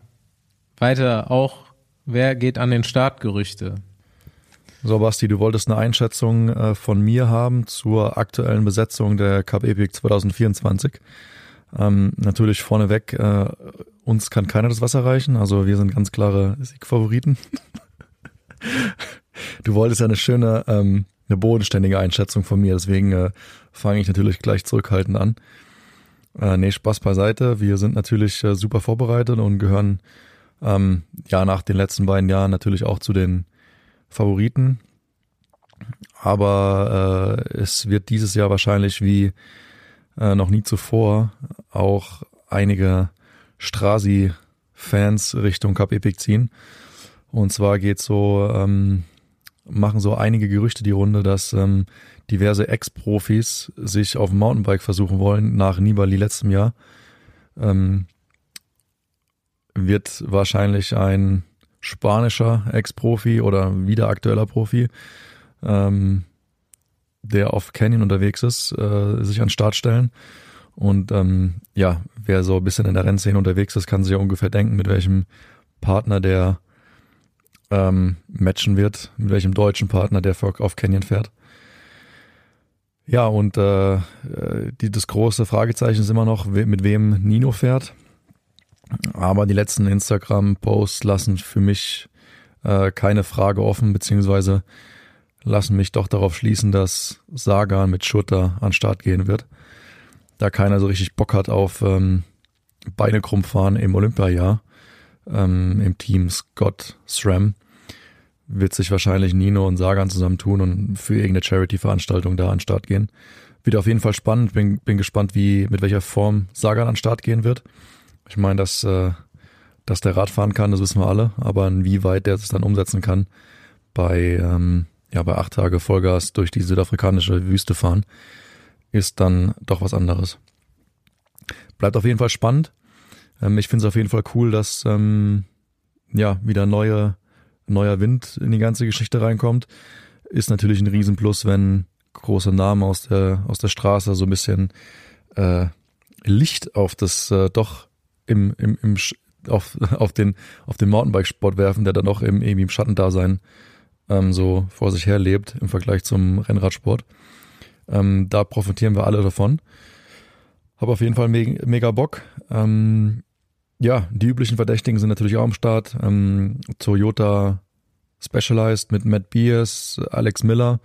Weiter auch, wer geht an den Start? Gerüchte. So, Basti, du wolltest eine Einschätzung äh, von mir haben zur aktuellen Besetzung der Cup Epic 2024. Ähm, natürlich vorneweg, äh, uns kann keiner das Wasser reichen, also wir sind ganz klare Siegfavoriten. du wolltest ja eine schöne, ähm, eine bodenständige Einschätzung von mir, deswegen äh, fange ich natürlich gleich zurückhaltend an. Äh, nee, Spaß beiseite. Wir sind natürlich äh, super vorbereitet und gehören ähm, ja nach den letzten beiden Jahren natürlich auch zu den Favoriten. Aber äh, es wird dieses Jahr wahrscheinlich wie äh, noch nie zuvor auch einige Strasi-Fans Richtung Cup Epic ziehen. Und zwar geht so, ähm, machen so einige Gerüchte die Runde, dass ähm, diverse Ex-Profis sich auf dem Mountainbike versuchen wollen nach Nibali letztem Jahr. Ähm, wird wahrscheinlich ein spanischer Ex-Profi oder wieder aktueller Profi ähm, der auf Canyon unterwegs ist, äh, sich an den Start stellen. Und ähm, ja, wer so ein bisschen in der Rennszene unterwegs ist, kann sich ja ungefähr denken, mit welchem Partner der ähm, matchen wird, mit welchem deutschen Partner der auf Canyon fährt. Ja, und äh, die, das große Fragezeichen ist immer noch, mit wem Nino fährt. Aber die letzten Instagram-Posts lassen für mich äh, keine Frage offen, beziehungsweise lassen mich doch darauf schließen, dass Sagan mit Schutter an Start gehen wird. Da keiner so richtig Bock hat auf ähm, Beine krumm fahren im Olympiajahr, ähm, im Team Scott SRAM, wird sich wahrscheinlich Nino und Sagan zusammentun und für irgendeine Charity-Veranstaltung da an Start gehen. Wird auf jeden Fall spannend. Bin, bin gespannt, wie, mit welcher Form Sagan an Start gehen wird. Ich meine, dass, äh, dass der Rad fahren kann, das wissen wir alle, aber inwieweit der es dann umsetzen kann bei, ähm, ja, bei acht Tage Vollgas durch die südafrikanische Wüste fahren, ist dann doch was anderes. Bleibt auf jeden Fall spannend. Ähm, ich finde es auf jeden Fall cool, dass ähm, ja wieder neue, neuer Wind in die ganze Geschichte reinkommt. Ist natürlich ein Riesenplus, wenn große Namen aus der, aus der Straße so ein bisschen äh, Licht auf das äh, doch im, im, im auf, auf den, auf den Mountainbike-Sport werfen, der dann doch im, irgendwie im Schattendasein ähm, so vor sich her lebt im Vergleich zum Rennradsport. Ähm, da profitieren wir alle davon. Habe auf jeden Fall me mega Bock. Ähm, ja, die üblichen Verdächtigen sind natürlich auch am Start. Ähm, Toyota Specialized mit Matt Beers, Alex Miller.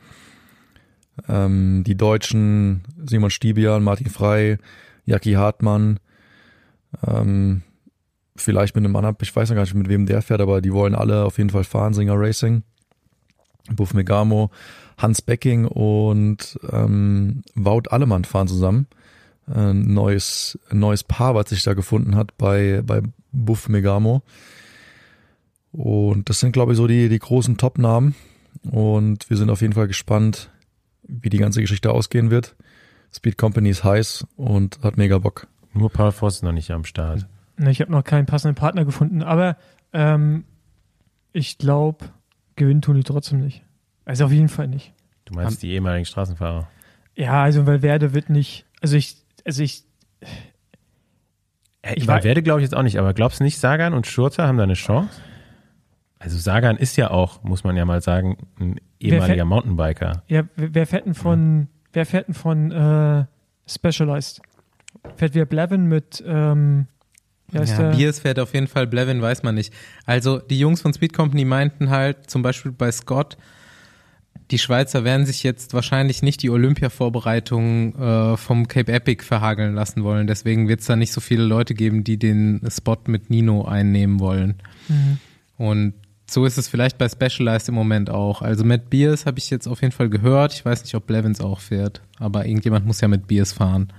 Ähm, die Deutschen Simon Stibian, Martin Frey, Jackie Hartmann. Ähm, vielleicht mit einem anderen, ich weiß noch gar nicht, mit wem der fährt, aber die wollen alle auf jeden Fall fahren, Singer Racing. Buff Megamo, Hans Becking und ähm, Wout Allemann fahren zusammen. Ein neues, neues Paar, was sich da gefunden hat bei, bei Buff Megamo. Und das sind, glaube ich, so die, die großen Top-Namen. Und wir sind auf jeden Fall gespannt, wie die ganze Geschichte ausgehen wird. Speed Company ist heiß und hat mega Bock. Nur Paul Voss ist noch nicht am Start. Ne, Ich habe noch keinen passenden Partner gefunden, aber ähm, ich glaube, gewinnen tun die trotzdem nicht. Also auf jeden Fall nicht. Du meinst die ehemaligen Straßenfahrer? Ja, also Valverde wird nicht, also ich, also ich, Äh, Ich werde glaube ich jetzt auch nicht, aber glaubst du nicht, Sagan und Schurter haben da eine Chance? Also Sagan ist ja auch, muss man ja mal sagen, ein ehemaliger fährt- Mountainbiker. ja, wer fährt denn von, wer fährt denn von äh, Specialized? Fährt wieder Blevin mit, ähm, Ja? Biers fährt auf jeden Fall, Blevin weiß man nicht. Also die Jungs von Speed Company meinten halt, zum Beispiel bei Scott, die Schweizer werden sich jetzt wahrscheinlich nicht die Olympia-Vorbereitungen äh, vom Cape Epic verhageln lassen wollen. Deswegen wird es da nicht so viele Leute geben, die den Spot mit Nino einnehmen wollen. Mhm. Und so ist es vielleicht bei Specialized im Moment auch. Also Matt Beers habe ich jetzt auf jeden Fall gehört. Ich weiß nicht, ob Blevins auch fährt, aber irgendjemand muss ja mit Beers fahren.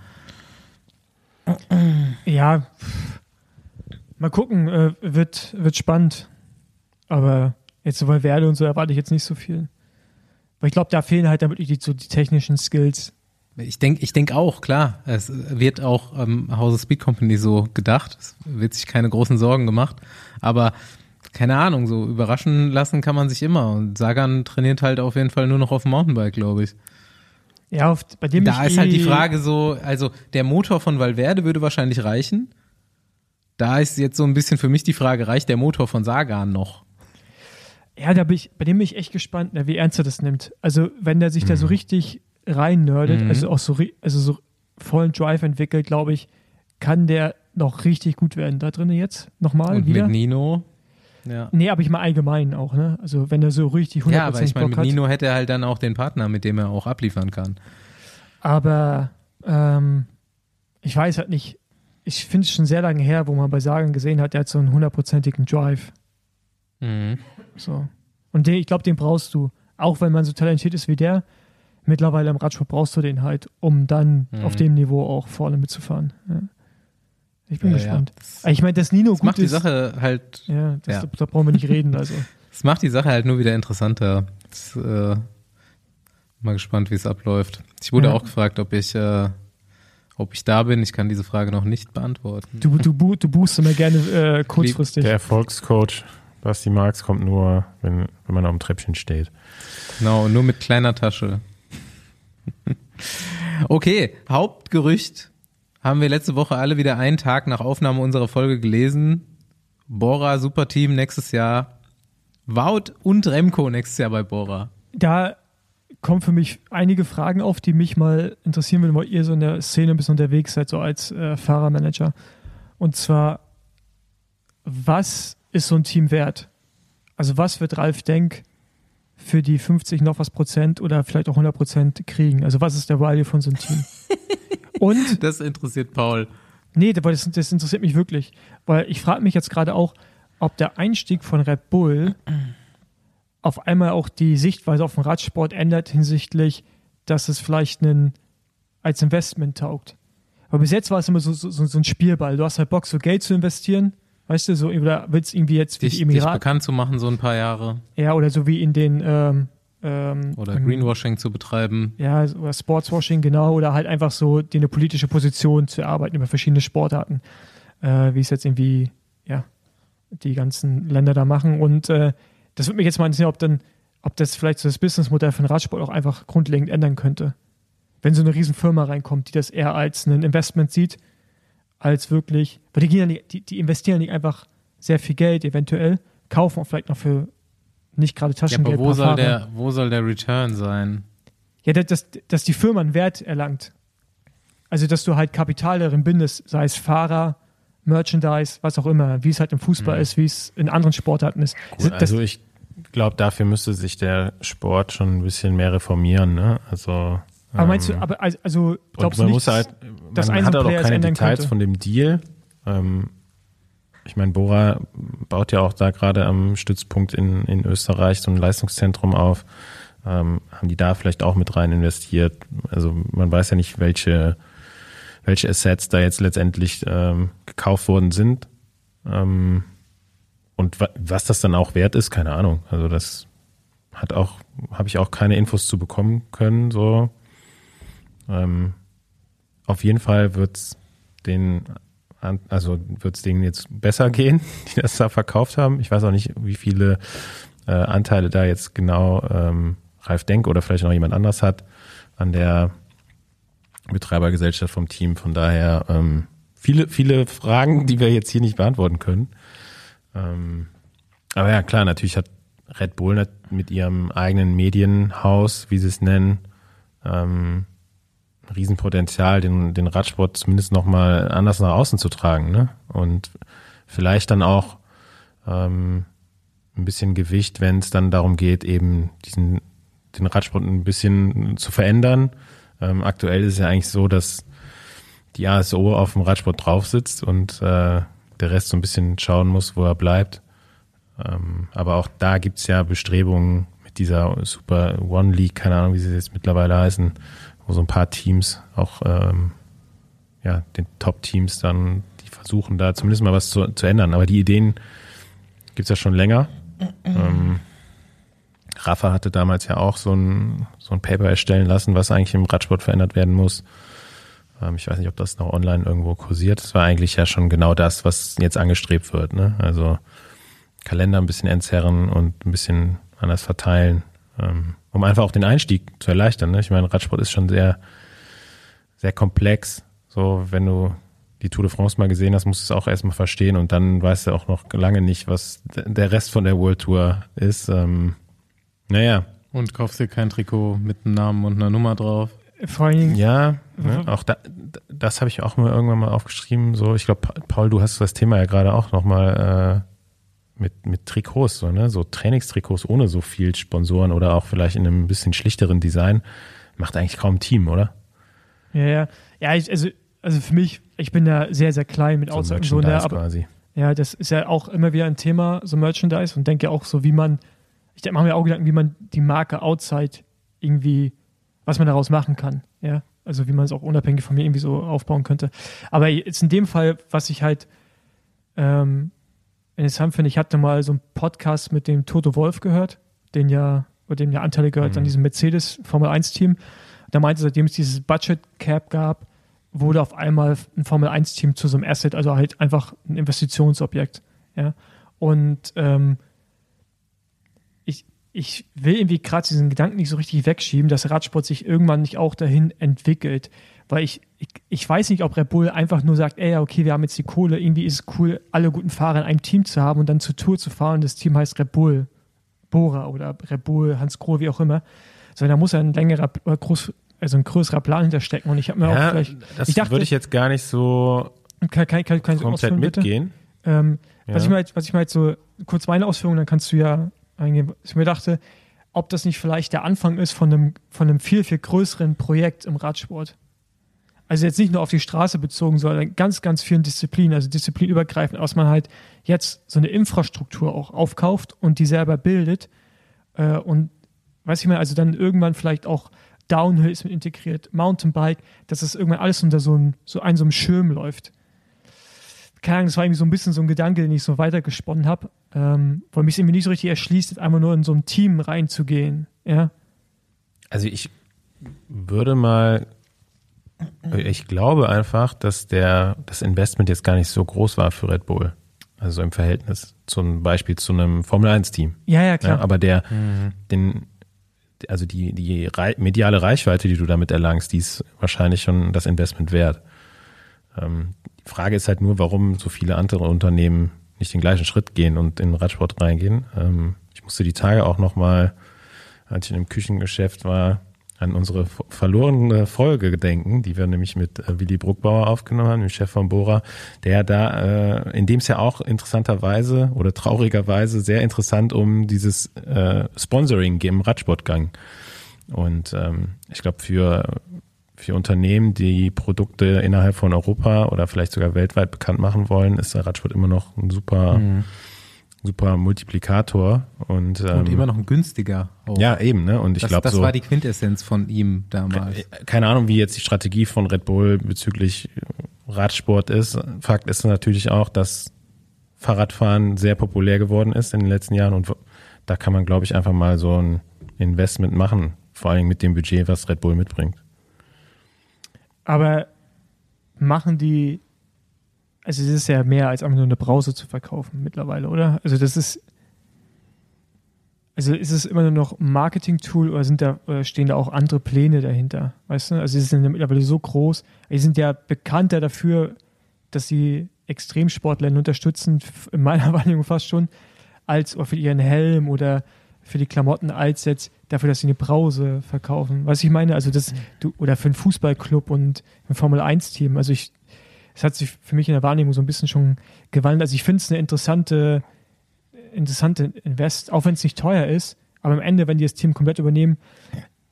Ja, mal gucken, äh, wird, wird spannend. Aber jetzt so Valverde und so erwarte ich jetzt nicht so viel. Weil ich glaube, da fehlen halt dann wirklich die, so die technischen Skills. Ich denke ich denk auch, klar. Es wird auch ähm, Hause Speed Company so gedacht. Es wird sich keine großen Sorgen gemacht. Aber keine Ahnung, so überraschen lassen kann man sich immer. Und Sagan trainiert halt auf jeden Fall nur noch auf dem Mountainbike, glaube ich. Ja, auf, bei dem Da ist halt die Frage so, also der Motor von Valverde würde wahrscheinlich reichen. Da ist jetzt so ein bisschen für mich die Frage, reicht der Motor von Sagan noch? Ja, da bin ich, bei dem bin ich echt gespannt, ne, wie ernst er das nimmt. Also, wenn der sich da so richtig rein nerdet, Mhm. also auch so, also so vollen Drive entwickelt, glaube ich, kann der noch richtig gut werden. Da drinnen jetzt nochmal Und wieder. mit Nino? Ja. Nee, aber ich mal allgemein auch, ne? Also, wenn er so richtig 100% Ja, aber ich meine, mit. Nino hätte er halt dann auch den Partner, mit dem er auch abliefern kann. Aber ähm, ich weiß halt nicht. Ich finde es schon sehr lange her, wo man bei Sagan gesehen hat, der hat so einen hundertprozentigen Drive. Mhm. So. Und den, ich glaube, den brauchst du. Auch wenn man so talentiert ist wie der, mittlerweile im Radsport brauchst du den halt, um dann Mhm. auf dem Niveau auch vorne mitzufahren. Ja. Ich bin Ja, gespannt. Ja. Das, Ich meine, dass Nino das gut macht die ist. Sache halt ja, das, Ja. da brauchen wir nicht reden. Also. Das macht die Sache halt nur wieder interessanter. Das, äh, mal gespannt, wie es abläuft. Ich wurde Ja. auch gefragt, ob ich, äh, ob ich da bin. Ich kann diese Frage noch nicht beantworten. Du, du, du boostest immer gerne äh, kurzfristig. Der Erfolgscoach Basti Marx kommt nur, wenn, wenn man auf dem Treppchen steht. Genau, nur mit kleiner Tasche. okay, Hauptgerücht haben wir letzte Woche alle wieder einen Tag nach Aufnahme unserer Folge gelesen. Bora, Superteam nächstes Jahr. Wout und Remco nächstes Jahr bei Bora. da kommen für mich einige Fragen auf, die mich mal interessieren würden, weil ihr so in der Szene ein bisschen unterwegs seid, so als äh, Fahrermanager. Und zwar, was ist so ein Team wert? Also was wird Ralf Denk für die 50 noch was Prozent oder vielleicht auch 100 Prozent kriegen? Also was ist der Value von so einem Team? Und Das interessiert Paul. Nee, das, das interessiert mich wirklich. Weil ich frage mich jetzt gerade auch, ob der Einstieg von Red Bull auf einmal auch die Sichtweise auf den Radsport ändert hinsichtlich, dass es vielleicht einen, als Investment taugt. Aber bis jetzt war es immer so, so, so ein Spielball. Du hast halt Bock, so Geld zu investieren, weißt du, so, oder willst irgendwie jetzt wie Dich, die dich Emirate, bekannt zu machen, so ein paar Jahre. ja, oder so wie in den, ähm, ähm, Oder Greenwashing zu betreiben. ja, oder Sportswashing, genau, oder halt einfach so die eine politische Position zu erarbeiten über verschiedene Sportarten, äh, wie es jetzt irgendwie, ja, die ganzen Länder da machen. Und äh, das würde mich jetzt mal interessieren, ob dann, ob das vielleicht so das Businessmodell von Radsport auch einfach grundlegend ändern könnte. Wenn so eine riesen Firma reinkommt, die das eher als ein Investment sieht, als wirklich, weil die, gehen ja nicht, die, die investieren nicht einfach sehr viel Geld eventuell, kaufen auch vielleicht noch für nicht gerade Ja, Taschengeld. aber wo soll, Fahrer. der, wo soll der Return sein? Ja, dass, dass, die Firma einen Wert erlangt. Also, dass du halt Kapital darin bindest, sei es Fahrer, Merchandise, was auch immer, wie es halt im Fußball Mhm. ist, wie es in anderen Sportarten ist. Gut, das, also ich glaube, dafür müsste sich der Sport schon ein bisschen mehr reformieren. Ne? Also, aber meinst du, ähm, aber also, glaubst du nicht, halt, dass man hat so auch keine Details könnte? von dem Deal. Ähm, ich meine, Bora baut ja auch da gerade am Stützpunkt in, in Österreich so ein Leistungszentrum auf. Ähm, haben die da vielleicht auch mit rein investiert? Also man weiß ja nicht, welche, welche Assets da jetzt letztendlich ähm, gekauft worden sind. Ähm, und wa was das dann auch wert ist, keine Ahnung. Also das hat auch, habe ich auch keine Infos zu bekommen können. So, ähm, auf jeden Fall wird's den, also wird's denen jetzt besser gehen, die das da verkauft haben. Ich weiß auch nicht, wie viele äh, Anteile da jetzt genau ähm, Ralf Denk oder vielleicht noch jemand anders hat an der Betreibergesellschaft vom Team. Von daher ähm, viele, viele Fragen, die wir jetzt hier nicht beantworten können. Ähm, aber ja, klar, natürlich hat Red Bull mit ihrem eigenen Medienhaus, wie sie es nennen, ähm, Riesenpotenzial, den, den Radsport zumindest nochmal anders nach außen zu tragen. Ne? Und vielleicht dann auch ähm, ein bisschen Gewicht, wenn es dann darum geht, eben diesen den Radsport ein bisschen zu verändern. Ähm, aktuell ist es ja eigentlich so, dass die ASO auf dem Radsport drauf sitzt und äh, der Rest so ein bisschen schauen muss, wo er bleibt. Ähm, aber auch da gibt's ja Bestrebungen mit dieser Super One League, keine Ahnung, wie sie jetzt mittlerweile heißen, wo so ein paar Teams auch ähm, ja, den Top-Teams dann, die versuchen da zumindest mal was zu, zu ändern. Aber die Ideen gibt's ja schon länger. Ähm, Rafa hatte damals ja auch so ein, so ein Paper erstellen lassen, was eigentlich im Radsport verändert werden muss. Ähm, ich weiß nicht, ob das noch online irgendwo kursiert. Das war eigentlich ja schon genau das, was jetzt angestrebt wird. Ne? Also Kalender ein bisschen entzerren und ein bisschen anders verteilen, um einfach auch den Einstieg zu erleichtern. Ne? Ich meine, Radsport ist schon sehr, sehr komplex. So, wenn du die Tour de France mal gesehen hast, musst du es auch erstmal verstehen und dann weißt du auch noch lange nicht, was der Rest von der World Tour ist. Ähm, naja. Und kaufst dir kein Trikot mit einem Namen und einer Nummer drauf. Vor allen Dingen, Ja, ne, auch da, das habe ich auch mal irgendwann mal aufgeschrieben. So, ich glaube, Paul, du hast das Thema ja gerade auch nochmal äh, mit, mit Trikots, so, ne? So Trainingstrikots ohne so viel Sponsoren oder auch vielleicht in einem bisschen schlichteren Design. Macht eigentlich kaum ein Team, oder? ja, ja. Ja, ich, also, also für mich, ich bin da sehr, sehr klein mit So Aussagen so, ne, aber quasi. ja, das ist ja auch immer wieder ein Thema, so Merchandise und denke auch so, wie man, ich mache mir auch Gedanken, wie man die Marke Outside irgendwie, was man daraus machen kann, ja. Also wie man es auch unabhängig von mir irgendwie so aufbauen könnte. Aber jetzt in dem Fall, was ich halt ähm, interessant finde, ich hatte mal so einen Podcast mit dem Toto Wolf gehört, den ja, oder dem ja Anteile gehört Mhm. an diesem Mercedes Formel 1 Team. Da meinte, seitdem es dieses Budget Cap gab, wurde auf einmal ein Formel 1 Team zu so einem Asset, also halt einfach ein Investitionsobjekt. Ja. Und ähm, ich, ich will irgendwie gerade diesen Gedanken nicht so richtig wegschieben, dass Radsport sich irgendwann nicht auch dahin entwickelt. Weil ich, ich, ich weiß nicht, ob Red Bull einfach nur sagt, ey, ja, okay, wir haben jetzt die Kohle, irgendwie ist es cool, alle guten Fahrer in einem Team zu haben und dann zur Tour zu fahren. Das Team heißt Red Bull Bora oder Red Bull Hans Grohe, wie auch immer. Sondern da muss ja ein längerer, äh, groß, also ein größerer Plan hinterstecken. Und ich habe mir auch Ja, vielleicht, das ich dachte- würde ich jetzt gar nicht so kann, kann, kann, kann komplett mitgehen. Ähm, was, Ja. ich mal, jetzt- was ich mal jetzt so, kurz meine Ausführungen, dann kannst du ja eingehen. Was Ich mir dachte, ob das nicht vielleicht der Anfang ist von einem, von einem viel, viel größeren Projekt im Radsport. Also jetzt nicht nur auf die Straße bezogen, sondern ganz, ganz vielen Disziplinen, also disziplinübergreifend, aus man halt jetzt so eine Infrastruktur auch aufkauft und die selber bildet. Äh, und weiß ich mal, also dann irgendwann vielleicht auch Downhill ist mit integriert, Mountainbike, dass das irgendwann alles unter so, ein, so einem so einem Schirm läuft keine Ahnung, das war irgendwie so ein bisschen so ein Gedanke, den ich so weitergesponnen habe, ähm, weil mich irgendwie nicht so richtig erschließt, einfach nur in so ein Team reinzugehen. Ja, Also ich würde mal, ich glaube einfach, dass der, das Investment jetzt gar nicht so groß war für Red Bull. Also im Verhältnis zum Beispiel zu einem Formel 1 Team. ja, ja klar. Ja, aber der, den, also die, die mediale Reichweite, die du damit erlangst, die ist wahrscheinlich schon das Investment wert. Ähm, die Frage ist halt nur, warum so viele andere Unternehmen nicht den gleichen Schritt gehen und in den Radsport reingehen. Ähm, ich musste die Tage auch nochmal, als ich in einem Küchengeschäft war, an unsere verlorene Folge gedenken, die wir nämlich mit äh, Willy Bruckbauer aufgenommen haben, dem Chef von Bora, der da, äh, in dem es ja auch interessanterweise oder traurigerweise sehr interessant um dieses äh, Sponsoring im Radsportgang. Und ähm, ich glaube, für, für Unternehmen, die Produkte innerhalb von Europa oder vielleicht sogar weltweit bekannt machen wollen, ist der Radsport immer noch ein super, super Multiplikator. Und, ähm, Und immer noch ein günstiger. Auch. ja, eben, ne? Und ich das, glaube das so. war die Quintessenz von ihm damals. Äh, keine Ahnung, wie jetzt die Strategie von Red Bull bezüglich Radsport ist. Fakt ist natürlich auch, dass Fahrradfahren sehr populär geworden ist in den letzten Jahren und da kann man, glaube ich, einfach mal so ein Investment machen, vor allem mit dem Budget, was Red Bull mitbringt. Aber machen die, also es ist ja mehr als einfach nur eine Brause zu verkaufen mittlerweile, oder? Also das ist, also ist es immer nur noch ein Marketing-Tool oder sind da, oder stehen da auch andere Pläne dahinter? Weißt du? Also sie sind ja mittlerweile so groß. Die sind ja bekannter dafür, dass sie Extremsportler unterstützen, in meiner Wahrnehmung fast schon, als für ihren Helm oder für die Klamotten als jetzt dafür, dass sie eine Brause verkaufen. Was ich meine, also das, du, oder für einen Fußballclub und ein Formel-1-Team. Also ich, es hat sich für mich in der Wahrnehmung so ein bisschen schon gewandelt. Also ich finde es eine interessante, interessante Invest, auch wenn es nicht teuer ist, aber am Ende, wenn die das Team komplett übernehmen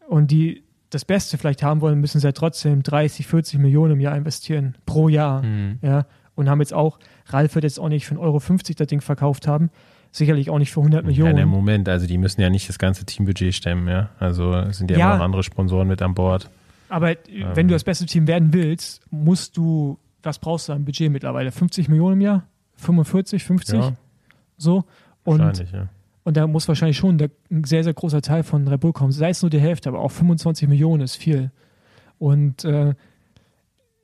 und die das Beste vielleicht haben wollen, müssen sie ja trotzdem 30, 40 Millionen im Jahr investieren, pro Jahr. Mhm. Ja, und haben jetzt auch, Ralf wird jetzt auch nicht für 1,50 Euro das Ding verkauft haben, sicherlich auch nicht für 100 Millionen. Ja, im Moment, also die müssen ja nicht das ganze Teambudget stemmen, ja. Also es sind ja, ja immer noch andere Sponsoren mit an Bord. Aber ähm. wenn du das beste Team werden willst, musst du, was brauchst du an Budget mittlerweile? 50 Millionen im Jahr? 45, 50? Ja. So. Und, wahrscheinlich, ja. Und da muss wahrscheinlich schon der, ein sehr, sehr großer Teil von Red Bull kommen. Sei es nur die Hälfte, aber auch 25 Millionen ist viel. Und äh,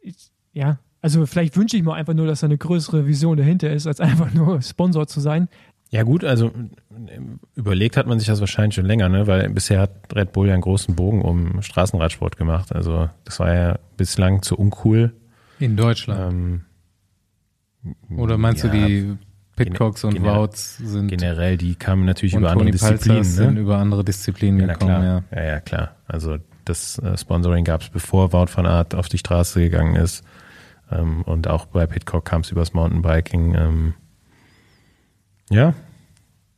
ich, ja, also vielleicht wünsche ich mir einfach nur, dass da eine größere Vision dahinter ist, als einfach nur Sponsor zu sein. Ja gut, also überlegt hat man sich das wahrscheinlich schon länger, ne? weil bisher hat Red Bull ja einen großen Bogen um Straßenradsport gemacht. Also das war ja bislang zu uncool. In Deutschland. Ähm, Oder meinst ja, du die Pitcocks und Wouts sind generell, die kamen natürlich über Tony andere Disziplinen. Ne? sind über andere Disziplinen ja, gekommen, ja. ja. Ja, klar. Also das äh, Sponsoring gab es bevor Wout van Art auf die Straße gegangen ist. Ähm, und auch bei Pitcock kam es übers Mountainbiking. Ähm, ja,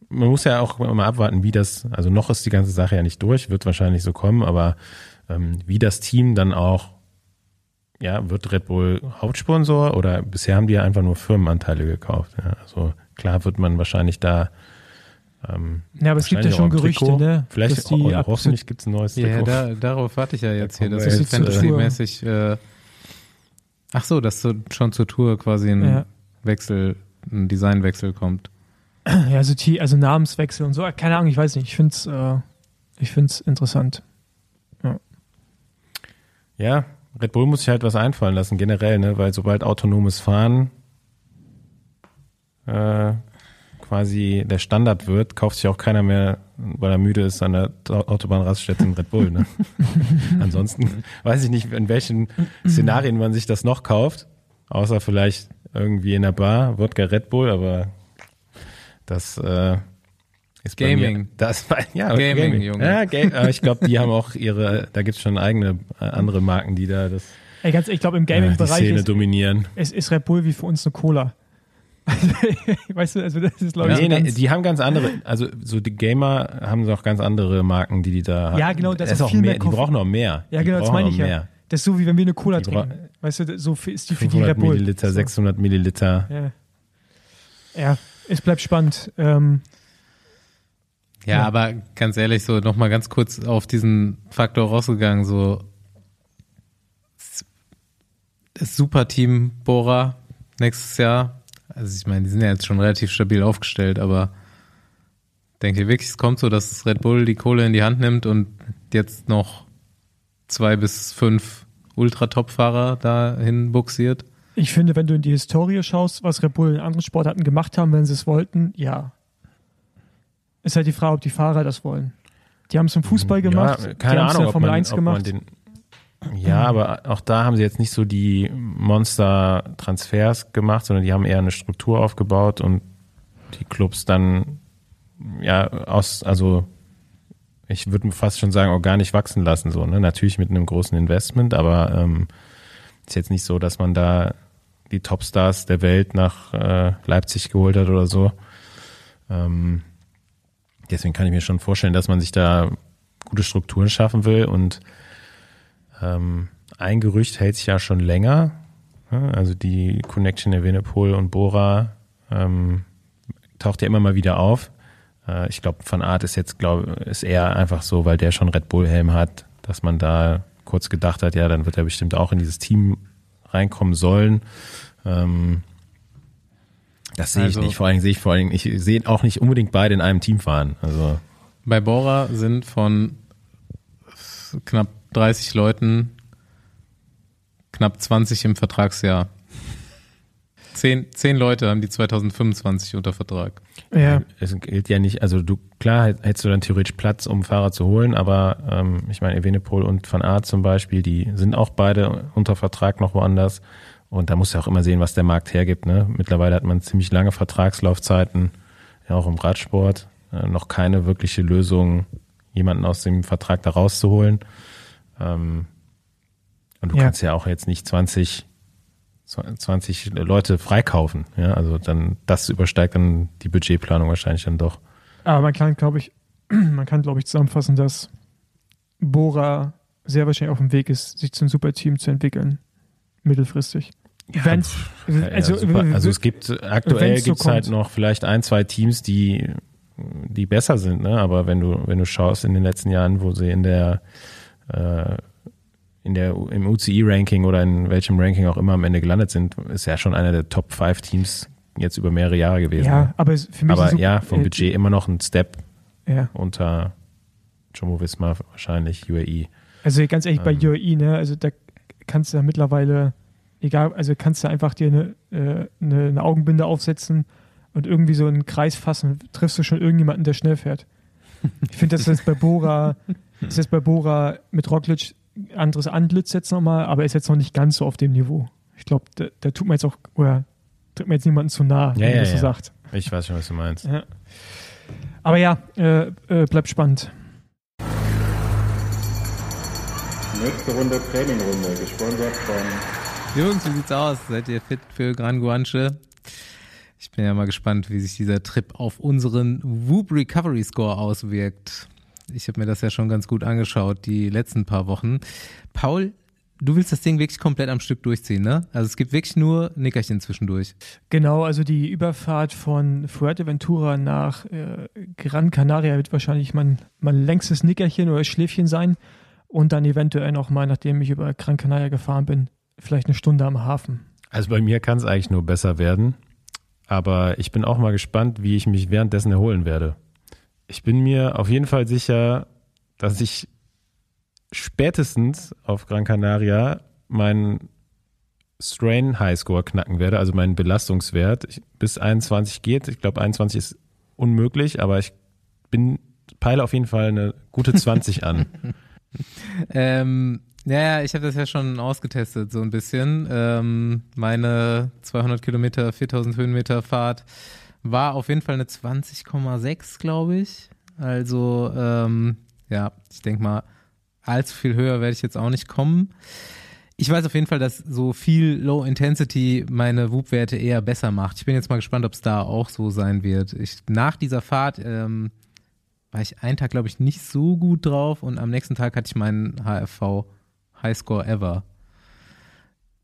man muss ja auch mal abwarten, wie das, also noch ist die ganze Sache ja nicht durch, wird wahrscheinlich so kommen, aber ähm, wie das Team dann auch, ja, wird Red Bull Hauptsponsor oder bisher haben die ja einfach nur Firmenanteile gekauft. Ja, also klar wird man wahrscheinlich da ähm, ja, aber es gibt ja schon Gerüchte, Trikot. ne? Vielleicht dass die oh, hoffentlich gibt es ein neues Trikot. Ja, da, darauf warte ich ja jetzt hier, dass es Fantasy-mäßig äh, Ach so, dass so schon zur Tour quasi ein ja. Wechsel, ein Designwechsel kommt. Ja, also, also Namenswechsel und so. Keine Ahnung, ich weiß nicht. Ich finde es äh, ich find's interessant. Ja. ja, Red Bull muss sich halt was einfallen lassen, generell, ne? weil sobald autonomes Fahren äh, quasi der Standard wird, kauft sich auch keiner mehr, weil er müde ist, an der Autobahnraststätte in Red Bull. Ne? Ansonsten weiß ich nicht, in welchen Szenarien man sich das noch kauft, außer vielleicht irgendwie in der Bar, Wodka Red Bull, aber das äh, ist Gaming. Mir, das war, ja, Gaming, Gaming. Junge. Ja, aber ich glaube, die haben auch ihre, da gibt es schon eigene äh, andere Marken, die da das Ey, ganz, ich glaube, im Gaming-Bereich ja, ist, dominieren. Es ist Red Bull wie für uns eine Cola. weißt du, also das ist glaube ich. Nee, nee, die haben ganz andere, also so die Gamer haben so auch ganz andere Marken, die die da haben. Ja, genau, das, das ist auch mehr, die brauchen noch mehr. Ja, genau, das meine ich ja. Das ist so wie wenn wir eine Cola die trinken. Weißt du, so ist die für die Red Bull. Milliliter, 600 Milliliter. Ja. ja, es bleibt spannend. Ähm, ja, ja, aber ganz ehrlich, so nochmal ganz kurz auf diesen Faktor rausgegangen, so das Superteam Bora nächstes Jahr also ich meine, die sind ja jetzt schon relativ stabil aufgestellt, aber denke wirklich, es kommt so, dass Red Bull die Kohle in die Hand nimmt und jetzt noch zwei bis fünf Ultra-Top-Fahrer dahin buxiert? Ich finde, wenn du in die Historie schaust, was Red Bull in anderen Sportarten gemacht haben, wenn sie es wollten, ja. Ist halt die Frage, ob die Fahrer das wollen. Die haben es im Fußball gemacht, ja, keine die haben es in der Formel 1 gemacht. Den, ja, aber auch da haben sie jetzt nicht so die Monster-Transfers gemacht, sondern die haben eher eine Struktur aufgebaut und die Clubs dann ja aus, also ich würde fast schon sagen, organisch wachsen lassen. So, ne? Natürlich mit einem großen Investment, aber ähm, ist jetzt nicht so, dass man da die Topstars der Welt nach äh, Leipzig geholt hat oder so. Ähm, deswegen kann ich mir schon vorstellen, dass man sich da gute Strukturen schaffen will und ähm, ein Gerücht hält sich ja schon länger. Also die Connection der Evenepoel und Bora ähm, taucht ja immer mal wieder auf. Äh, ich glaube, Van Art ist jetzt, glaube ist eher einfach so, weil der schon Red Bull Helm hat, dass man da kurz gedacht hat, ja, dann wird er bestimmt auch in dieses Team reinkommen sollen. Ähm, Das sehe Also- ich nicht. Vor allen Dingen sehe ich vor allen Dingen, ich sehe auch nicht unbedingt beide in einem Team fahren. Also Bei Bora sind von knapp 30 Leuten knapp 20 im Vertragsjahr. Zehn, zehn Leute haben die 2025 unter Vertrag. Ja, es gilt ja nicht, also du, klar hättest du dann theoretisch Platz, um Fahrer zu holen, aber ähm, ich meine, Evenepoel und Van Aert zum Beispiel, die sind auch beide unter Vertrag noch woanders. Und da musst du auch immer sehen, was der Markt hergibt. Ne? Mittlerweile hat man ziemlich lange Vertragslaufzeiten, ja auch im Radsport. Äh, noch keine wirkliche Lösung, jemanden aus dem Vertrag da rauszuholen. Ähm, und du Ja. kannst ja auch jetzt nicht 20, 20 Leute freikaufen. Ja? Also dann, das übersteigt dann die Budgetplanung wahrscheinlich dann doch. aber man kann, glaube ich, man kann, glaube ich, zusammenfassen, dass Bora sehr wahrscheinlich auf dem Weg ist, sich zum Superteam zu entwickeln. Mittelfristig. Wenn's, Ja, also, super. also es gibt aktuell so gibt's halt noch vielleicht ein, zwei Teams, die die besser sind, ne? Aber wenn du wenn du schaust in den letzten Jahren, wo sie in der äh, in der im UCI-Ranking oder in welchem Ranking auch immer am Ende gelandet sind, ist ja schon einer der Top 5 Teams jetzt über mehrere Jahre gewesen. ja, ne? aber es- für mich Aber ist so- ja, vom äh, Budget immer noch ein Step Ja, unter Jumbo Visma wahrscheinlich, UAE. also ganz ehrlich, bei Ähm. UAE, ne, also da kannst du ja mittlerweile, egal, also kannst du einfach dir eine, äh, eine, eine Augenbinde aufsetzen und irgendwie so einen Kreis fassen, triffst du schon irgendjemanden, der schnell fährt. Ich finde, das ist bei Bora, das ist bei Bora mit Roglic ein anderes Antlitz jetzt nochmal, aber ist jetzt noch nicht ganz so auf dem Niveau. Ich glaube, da, da tut man jetzt auch, oder tritt man jetzt niemanden zu nah, wenn Ja, man ja, das so ja. sagt. Ich weiß schon, was du meinst. Ja. Aber ja, äh, äh, bleibt spannend. Nächste Runde Trainingrunde, gesponsert von Jungs, wie sieht's aus? Seid ihr fit für Gran Guanche? Ich bin ja mal gespannt, wie sich dieser Trip auf unseren Whoop Recovery Score auswirkt. Ich habe mir das ja schon ganz gut angeschaut, die letzten paar Wochen. Paul, du willst das Ding wirklich komplett am Stück durchziehen, ne? Also es gibt wirklich nur Nickerchen zwischendurch. Genau, also die Überfahrt von Fuerteventura nach äh, Gran Canaria wird wahrscheinlich mein, mein längstes Nickerchen oder Schläfchen sein. Und dann eventuell noch mal, nachdem ich über Gran Canaria gefahren bin, vielleicht eine Stunde am Hafen. Also bei mir kann es eigentlich nur besser werden. Aber ich bin auch mal gespannt, wie ich mich währenddessen erholen werde. Ich bin mir auf jeden Fall sicher, dass ich spätestens auf Gran Canaria meinen Strain Highscore knacken werde, also meinen Belastungswert. Ich, bis 21 geht. Ich glaube, 21 ist unmöglich, aber ich bin, peile auf jeden Fall eine gute 20 an. Ähm, ja, ja, ich habe das ja schon ausgetestet, so ein bisschen. Ähm, meine 200 Kilometer, 4000 Höhenmeter Fahrt war auf jeden Fall eine 20,6, glaube ich. Also, ähm, ja, ich denke mal, allzu viel höher werde ich jetzt auch nicht kommen. Ich weiß auf jeden Fall, dass so viel Low Intensity meine Whoop-Werte eher besser macht. Ich bin jetzt mal gespannt, ob es da auch so sein wird. Ich, nach dieser Fahrt ähm, war ich einen Tag, glaube ich, nicht so gut drauf und am nächsten Tag hatte ich meinen HFV Highscore Ever,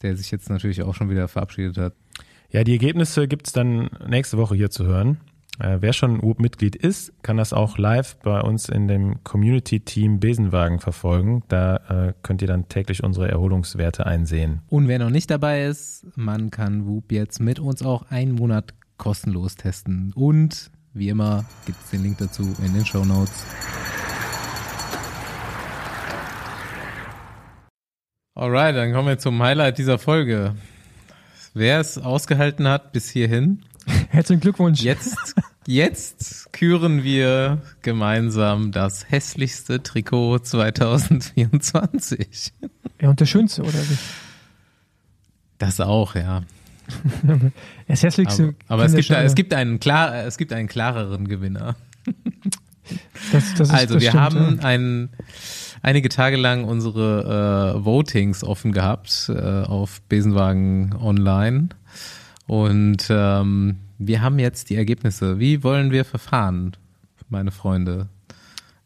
der sich jetzt natürlich auch schon wieder verabschiedet hat. Ja, die Ergebnisse gibt's dann nächste Woche hier zu hören. Äh, wer schon UP-Mitglied ist, kann das auch live bei uns in dem Community-Team Besenwagen verfolgen. Da äh, könnt ihr dann täglich unsere Erholungswerte einsehen. Und wer noch nicht dabei ist, man kann Whoop jetzt mit uns auch einen Monat kostenlos testen. Und wie immer gibt es den Link dazu in den Show Notes. Alright, dann kommen wir zum Highlight dieser Folge. Wer es ausgehalten hat bis hierhin, Herzlichen Glückwunsch. Jetzt, jetzt küren wir gemeinsam das hässlichste Trikot 2024. Ja, und der Schönste, oder wie? Das auch, ja. Das hässlichste. Aber, aber es, gibt, es, gibt einen klar, es gibt einen klareren Gewinner. Das, das ist, Also das wir stimmt, haben ja. ein, einige Tage lang unsere äh, Votings offen gehabt äh, auf Besenwagen Online und ähm, wir haben jetzt die Ergebnisse. Wie wollen wir verfahren, meine Freunde?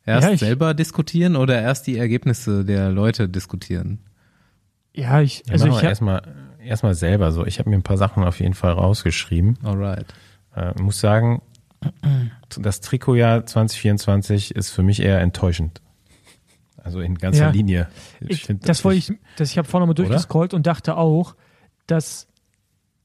Erst Ja, selber diskutieren oder erst die Ergebnisse der Leute diskutieren? Ja, ich, Ja, also ich erstmal erstmal selber so. Ich habe mir ein paar Sachen auf jeden Fall rausgeschrieben. Alright. Äh, muss sagen, das Trikotjahr 2024 ist für mich eher enttäuschend. Also in ganzer Ja. Linie. ich, find, das wollte ich, das, ich habe vorhin mal durchgescrollt und dachte auch, dass,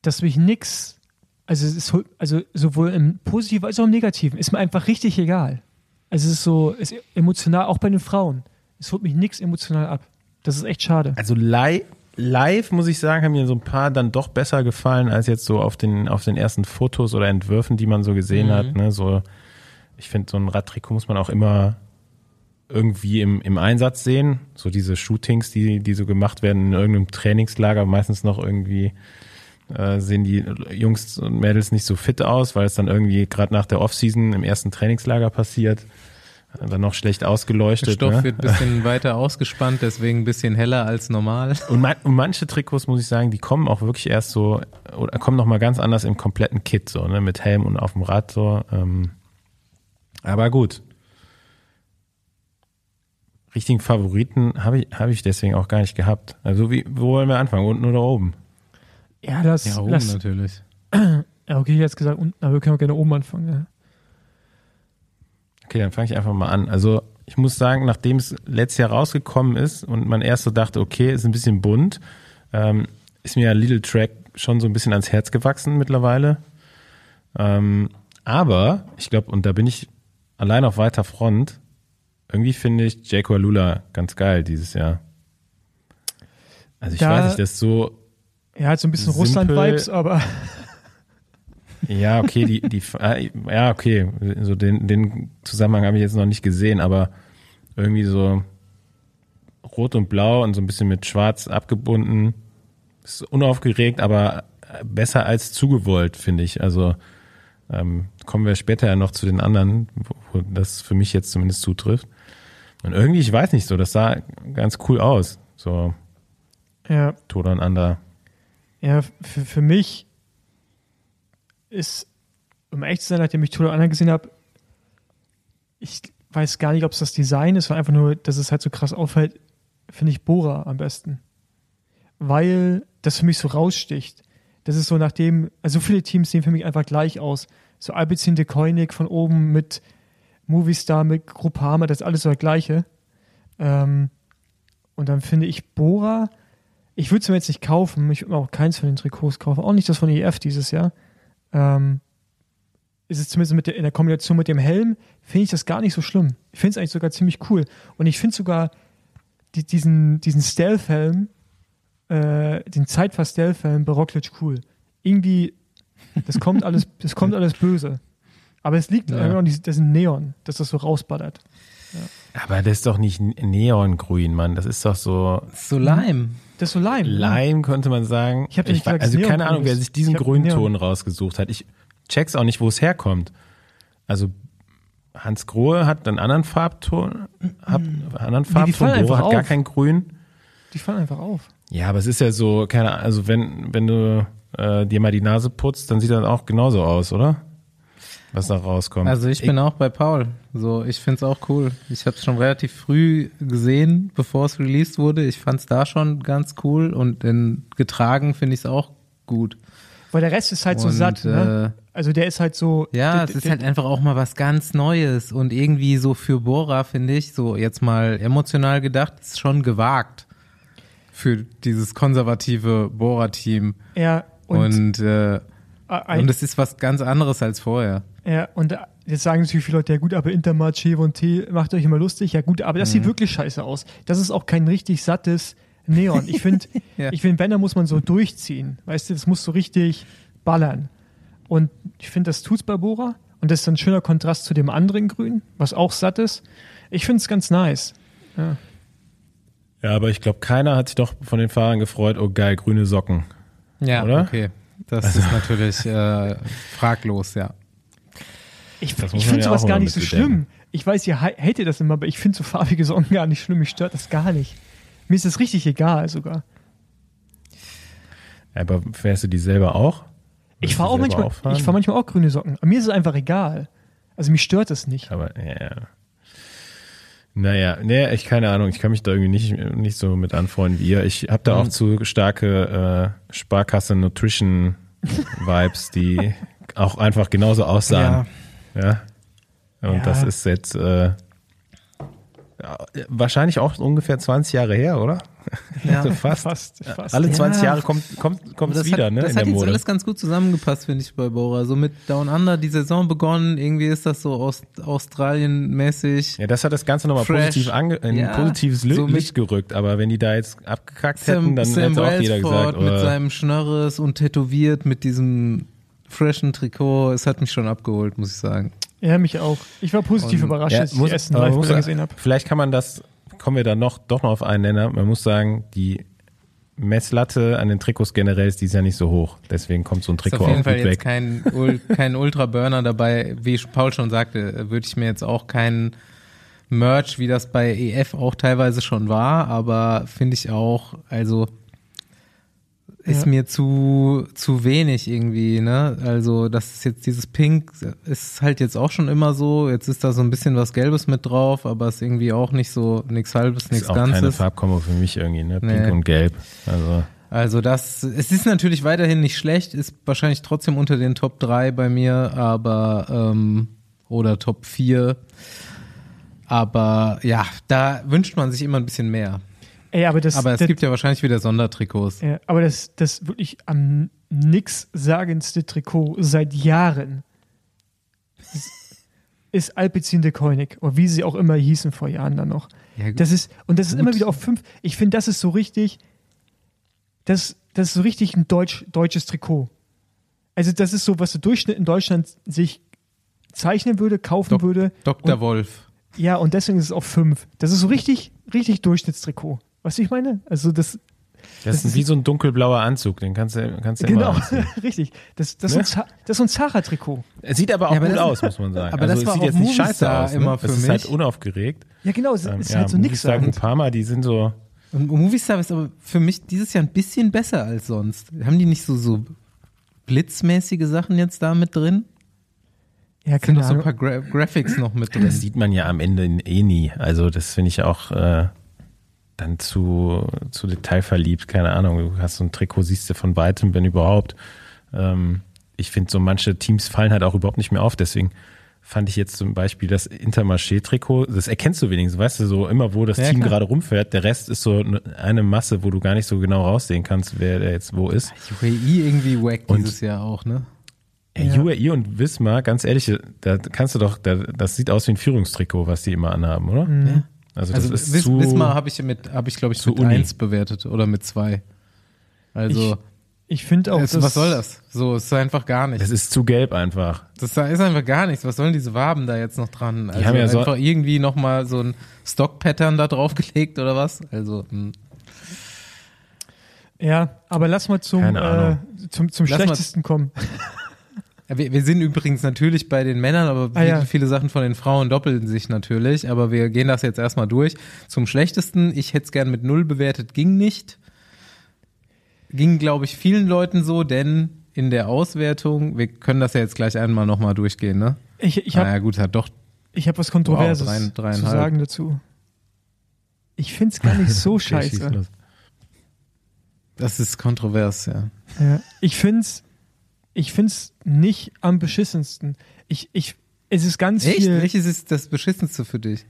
dass mich nix also es ist so- also sowohl im Positiven als auch im Negativen, ist mir einfach richtig egal. Also es ist so, es ist emotional, auch bei den Frauen. Es holt mich nichts emotional ab. Das ist echt schade. Also live, live muss ich sagen, haben mir so ein paar dann doch besser gefallen als jetzt so auf den auf den ersten Fotos oder Entwürfen, die man so gesehen hat. Ne? So, ich finde, so ein Radtrikot muss man auch immer irgendwie im, im Einsatz sehen. So diese Shootings, die, die so gemacht werden in irgendeinem Trainingslager, meistens noch irgendwie äh, sehen die Jungs und Mädels nicht so fit aus, weil es dann irgendwie gerade nach der Offseason im ersten Trainingslager passiert. Äh, Dann noch schlecht Der ausgeleuchtet. Stoff ne? wird ein bisschen weiter ausgespannt, deswegen ein bisschen heller als normal. Und, man, und manche Trikots, muss ich sagen, die kommen auch wirklich erst so, oder kommen nochmal ganz anders im kompletten Kit, so, ne, mit Helm und auf dem Rad, so. Ähm, aber gut. Richtigen Favoriten habe ich, habe ich deswegen auch gar nicht gehabt. Also, wie, wo wollen wir anfangen? Unten oder oben? Ja, das, Ja, oben das natürlich. ja, okay, jetzt gesagt unten, aber wir können auch gerne oben anfangen. Ja. Okay, dann fange ich einfach mal an. Also, ich muss sagen, nachdem es letztes Jahr rausgekommen ist und man erst so dachte, okay, ist ein bisschen bunt, ähm, ist mir ja Little Track schon so ein bisschen ans Herz gewachsen mittlerweile. Ähm, aber ich glaube, und da bin ich allein auf weiter Front, irgendwie finde ich Jake Lula ganz geil dieses Jahr. Also ich Da- weiß nicht, das ist so, Er hat so ein bisschen. Russland-Vibes, aber Ja, okay, die, die, äh, ja, okay, so den, den Zusammenhang habe ich jetzt noch nicht gesehen, aber irgendwie so rot und blau und so ein bisschen mit schwarz abgebunden. Ist unaufgeregt, aber besser als zugewollt, finde ich. Also ähm, kommen wir später ja noch zu den anderen, wo das für mich jetzt zumindest zutrifft. Und irgendwie, ich weiß nicht so, das sah ganz cool aus. So ja, Todon Under. ja für, für mich ist, um ehrlich zu sein, nachdem ich Tolo Anna gesehen habe, ich weiß gar nicht, ob es das Design ist, sondern einfach nur, dass es halt so krass auffällt, finde ich Bora am besten. Weil das für mich so raussticht. Das ist so nachdem, also so viele Teams sehen für mich einfach gleich aus. So Albizin de Koenig von oben mit Movistar, mit Groupama, das ist alles so das Gleiche. Ähm, und dann finde ich Bora, ich würde es mir jetzt nicht kaufen, ich würde mir auch keins von den Trikots kaufen, auch nicht das von EF dieses Jahr. Ähm, ist es zumindest mit der, in der Kombination mit dem Helm, finde ich das gar nicht so schlimm. Ich finde es eigentlich sogar ziemlich cool. Und ich finde sogar die, diesen, diesen Stealth-Helm, äh, den Zeitfahr-Stealth-Helm bei Roglic cool. Irgendwie, das kommt alles, das kommt alles böse. Aber es liegt Ja. einfach an diesem das ist ein Neon, dass das so rausballert. Aber das ist doch nicht Neongrün, Mann. Das ist doch so So Leim. Das ist so Leim. ne? Lime, könnte man sagen. Ich hab dir nicht gesagt, also keine Ahnung, wer sich diesen Grünton Neon. rausgesucht hat. Ich check's auch nicht, wo es herkommt. Also Hans Grohe hat einen anderen Farbton, hat einen anderen fallen Farbton, einfach Bora hat gar auf. kein Grün. Die fallen einfach auf. Ja, aber es ist ja so, keine Ahnung, also wenn, wenn du äh, dir mal die Nase putzt, dann sieht das auch genauso aus, oder? Was da rauskommt. Also ich bin auch bei Paul. So, ich find's auch cool. Ich habe es schon relativ früh gesehen, bevor es released wurde. Ich fand's da schon ganz cool und in getragen finde ich es auch gut. Weil der Rest ist halt so Und, satt, ne? äh, Also der ist halt so. Ja, es ist halt einfach auch mal was ganz Neues und irgendwie so für Bora finde ich, so jetzt mal emotional gedacht, ist schon gewagt für dieses konservative Bora-Team Ja, und, und äh, ein, und es ist was ganz anderes als vorher. ja, und äh, jetzt sagen natürlich viele Leute, ja gut, aber Intermarché und T macht euch immer lustig. Ja gut, aber das Mhm. sieht wirklich scheiße aus. Das ist auch kein richtig sattes Neon. Ich finde, Ja. ich finde, wenn, dann muss man so durchziehen. Weißt du, das muss so richtig ballern. Und ich finde, das tut's bei Bora. Und das ist ein schöner Kontrast zu dem anderen Grün, was auch satt ist. Ich finde es ganz nice. Ja. ja, aber ich glaube, keiner hat sich doch von den Fahrern gefreut, oh geil, grüne Socken. Ja, Oder? okay. Das ist natürlich äh, fraglos, ja. Ich, ich finde ja sowas auch gar nicht so schlimm. bedenken. Ich weiß, ihr ha- hatet das immer, aber ich finde so farbige Socken gar nicht schlimm. Mich stört das gar nicht. Mir ist das richtig egal sogar. Aber fährst du die selber auch? Ich Würdest fahre auch manchmal, fahren? ich fahr manchmal auch grüne Socken. Aber mir ist es einfach egal. Also mich stört das nicht. Aber ja. Naja, nee, ich keine Ahnung, ich kann mich da irgendwie nicht, nicht so mit anfreunden wie ihr. Ich habe da auch Mhm. zu starke äh, Sparkasse Nutrition Vibes, die auch einfach genauso aussahen. Ja. Und Ja. das ist jetzt, äh, Ja, wahrscheinlich auch ungefähr 20 Jahre her, oder? Ja, Also fast. fast, fast. Alle 20 Ja. Jahre kommt kommt kommt es das wieder, hat, ne? Das in hat der jetzt Mode. alles ganz gut zusammengepasst, finde ich, bei Bora. So mit Down Under die Saison begonnen, irgendwie ist das so Aust Australien-mäßig. Ja, das hat das Ganze nochmal positiv ange in Ja, positives Li so Licht gerückt, aber wenn die da jetzt abgekackt hätten, Sam, dann Sam hätte auch jeder gesagt, mit oh, seinem Schnörres und tätowiert mit diesem freshen Trikot. Es hat mich schon abgeholt, muss ich sagen. Ja, mich auch. Ich war positiv Und- überrascht, Ja, als ich muss- die ersten drei Bilder gesehen habe. Vielleicht kann man das, kommen wir dann noch, doch noch auf einen Nenner. Man muss sagen, die Messlatte an den Trikots generell ist dieses Jahr nicht so hoch. Deswegen kommt so ein Ist Trikot auf jeden auch Fall gut jetzt weg. kein, kein Ultra-Burner dabei. Wie Paul schon sagte, würde ich mir jetzt auch keinen Merch, wie das bei EF auch teilweise schon war, aber finde ich auch, also ist Ja. mir zu, zu wenig irgendwie, ne? Also, das ist jetzt dieses Pink, ist halt jetzt auch schon immer so. Jetzt ist da so ein bisschen was Gelbes mit drauf, aber ist irgendwie auch nicht so, nichts Halbes, ist nichts auch keine Ganzes. Farbkombo für mich irgendwie, ne? Pink Nee. und Gelb. Also, Also das, es ist natürlich weiterhin nicht schlecht, ist wahrscheinlich trotzdem unter den Top 3 bei mir, aber ähm, oder Top 4. Aber ja, da wünscht man sich immer ein bisschen mehr. Ey, aber das, Aber es das, gibt ja wahrscheinlich wieder Sondertrikots. ja, aber das, das wirklich am nix sagendste Trikot seit Jahren ist- ist Alpecin de Koenig oder wie sie auch immer hießen vor Jahren dann noch. Ja, Das ist, und das ist Gut. immer wieder auf fünf. Ich finde, das ist so richtig, das, das ist so richtig ein deutsch, deutsches Trikot. Also, das ist so, was der Durchschnitt in Deutschland sich zeichnen würde, kaufen Dok- würde. Dr. Und- Wolf. Ja, und deswegen ist es auf fünf. Das ist so richtig, richtig Durchschnittstrikot. Weißt du, ich meine? Also, das, das ist wie so ein dunkelblauer Anzug, den kannst du, kannst du genau, immer anziehen. richtig. Das, das, Ne? ist so ein das ist so ein Zara-Trikot. Es sieht aber auch Ja, aber gut das- aus, muss man sagen. aber also das es war sieht jetzt nicht scheiße aus. Ne? immer für es ist halt mich. unaufgeregt. Ja, genau, es Ähm, ist ja, halt so nix. Movistar, Groupama, die sind so, Und Movistar ist aber für mich dieses Jahr ein bisschen besser als sonst. Haben die nicht so, so blitzmäßige Sachen jetzt da mit drin? Ja, Sind keine noch so ein paar Gra Graphics noch mit drin? Das sieht man ja am Ende eh nie. Also das finde ich auch äh, dann zu, zu detailverliebt. Keine Ahnung, du hast so ein Trikot, siehst du von weitem, wenn überhaupt. Ähm, ich finde, so manche Teams fallen halt auch überhaupt nicht mehr auf. Deswegen fand ich jetzt zum Beispiel das Intermarché-Trikot, das erkennst du wenigstens, weißt du, so immer, wo das Ja, Team klar. gerade rumfährt. Der Rest ist so eine Masse, wo du gar nicht so genau raussehen kannst, wer der jetzt wo ist. UAE irgendwie wack Und- dieses Jahr auch, ne? Ja. UAE und Wismar, ganz ehrlich, da kannst du doch, da, das sieht aus wie ein Führungstrikot, was die immer anhaben, oder? Mhm. Also das Also ist Wis zu, Wismar habe ich mit, habe ich glaube ich zu mit Uni. eins bewertet oder mit zwei. Also Ich finde auch, es, das, was soll das? So, es ist einfach gar nichts. das ist zu gelb einfach. Das ist einfach gar nichts. Was sollen diese Waben da jetzt noch dran? Also haben ja so- einfach irgendwie noch mal so ein Stock-Pattern da draufgelegt oder was? Also hm. Ja, aber lass mal zum, äh, zum, zum Lass mal- schlechtesten kommen. Ja, wir, wir sind übrigens natürlich bei den Männern, aber Ah, viele, ja. viele Sachen von den Frauen doppeln sich natürlich. Aber wir gehen das jetzt erstmal durch. Zum schlechtesten, ich hätte es gern mit null bewertet, ging nicht. Ging, glaube ich, vielen Leuten so, denn in der Auswertung, wir können das ja jetzt gleich einmal nochmal durchgehen, ne? Ich, ich habe naja, gut, hat doch. ich hab was Kontroverses Wow, drei- zu sagen dazu. Ich finde es gar nicht so scheiße. Das ist kontrovers, ja. Ja. Ich finde es ich find's nicht am beschissensten. Ich, ich, es ist ganz Echt? viel. Welches ist das Beschissenste für dich?